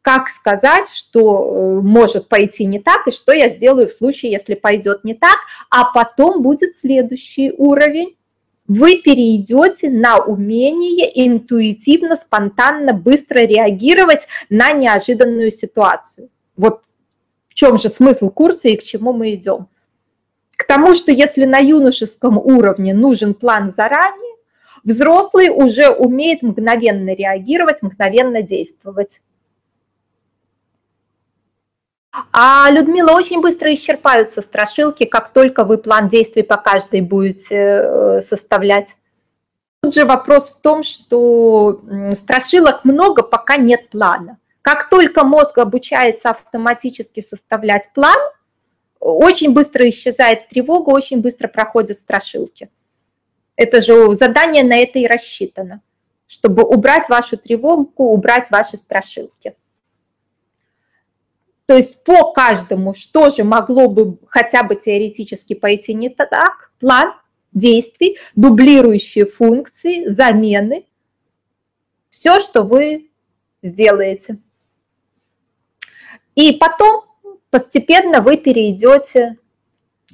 S2: как сказать, что э, может пойти не так, и что я сделаю в случае, если пойдет не так, а потом будет следующий уровень, вы перейдете на умение интуитивно, спонтанно, быстро реагировать на неожиданную ситуацию. Вот в чем же смысл курса и к чему мы идем. К тому, что если на юношеском уровне нужен план заранее, взрослый уже умеет мгновенно реагировать, мгновенно действовать. А, Людмила, очень быстро исчерпаются страшилки, как только вы план действий по каждой будете э, составлять. Тут же вопрос в том, что страшилок много, пока нет плана. Как только мозг обучается автоматически составлять план, очень быстро исчезает тревога, очень быстро проходят страшилки. Это же задание на это и рассчитано, чтобы убрать вашу тревогу, убрать ваши страшилки. То есть по каждому, что же могло бы хотя бы теоретически пойти не так, план действий, дублирующие функции, замены, все, что вы сделаете. И потом постепенно вы перейдете.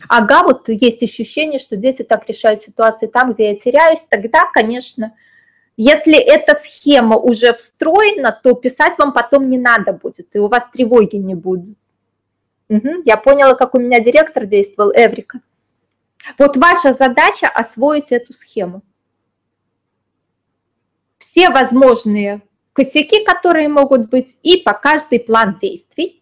S2: Ага, вот есть ощущение, что дети так решают ситуации там, где я теряюсь, тогда, конечно, если эта схема уже встроена, то писать вам потом не надо будет, и у вас тревоги не будет. Угу, я поняла, как у меня директор действовал, Эврика. Вот ваша задача освоить эту схему. Все возможные косяки, которые могут быть, и по каждый план действий.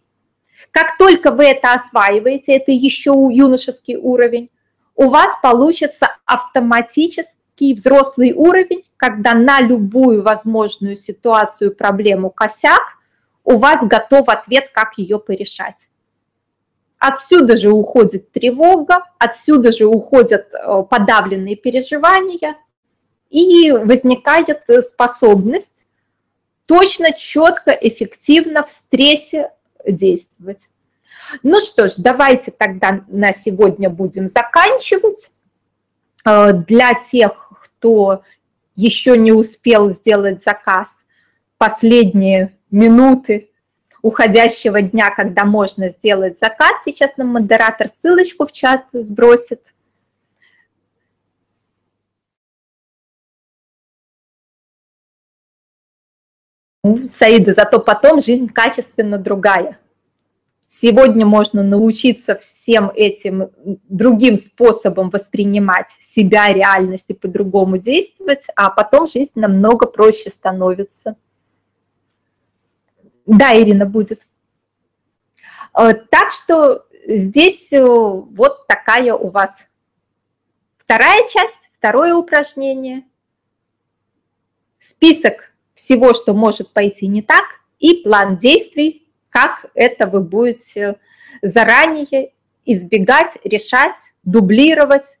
S2: Как только вы это осваиваете, это еще юношеский уровень, у вас получится автоматически некий взрослый уровень, когда на любую возможную ситуацию, проблему, косяк, у вас готов ответ, как ее порешать. Отсюда же уходит тревога, отсюда же уходят э, подавленные переживания, и возникает способность точно, четко, эффективно в стрессе действовать. Ну что ж, давайте тогда на сегодня будем заканчивать. Э, для тех, кто еще не успел сделать заказ, последние минуты уходящего дня, когда можно сделать заказ. Сейчас нам модератор ссылочку в чат сбросит. Саида, зато потом жизнь качественно другая. Сегодня можно научиться всем этим другим способом воспринимать себя, реальность и по-другому действовать, а потом жизнь намного проще становится. Да, Ирина, будет. Э, так что здесь э, вот такая у вас вторая часть, второе упражнение. Список всего, что может пойти не так, и план действий как это вы будете заранее избегать, решать, дублировать,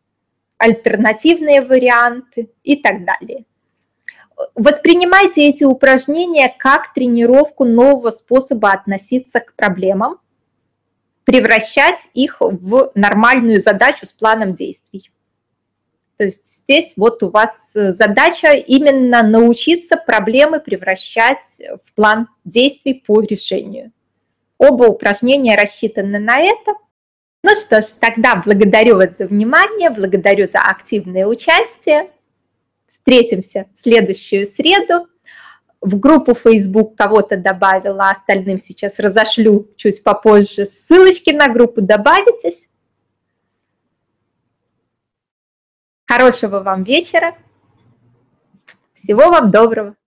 S2: альтернативные варианты и так далее. Воспринимайте эти упражнения как тренировку нового способа относиться к проблемам, превращать их в нормальную задачу с планом действий. То есть здесь вот у вас задача именно научиться проблемы превращать в план действий по решению. Оба упражнения рассчитаны на это. Ну что ж, тогда благодарю вас за внимание, благодарю за активное участие. Встретимся в следующую среду. В группу Facebook кого-то добавила, остальным сейчас разошлю чуть попозже ссылочки на группу, добавитесь. Хорошего вам вечера. Всего вам доброго.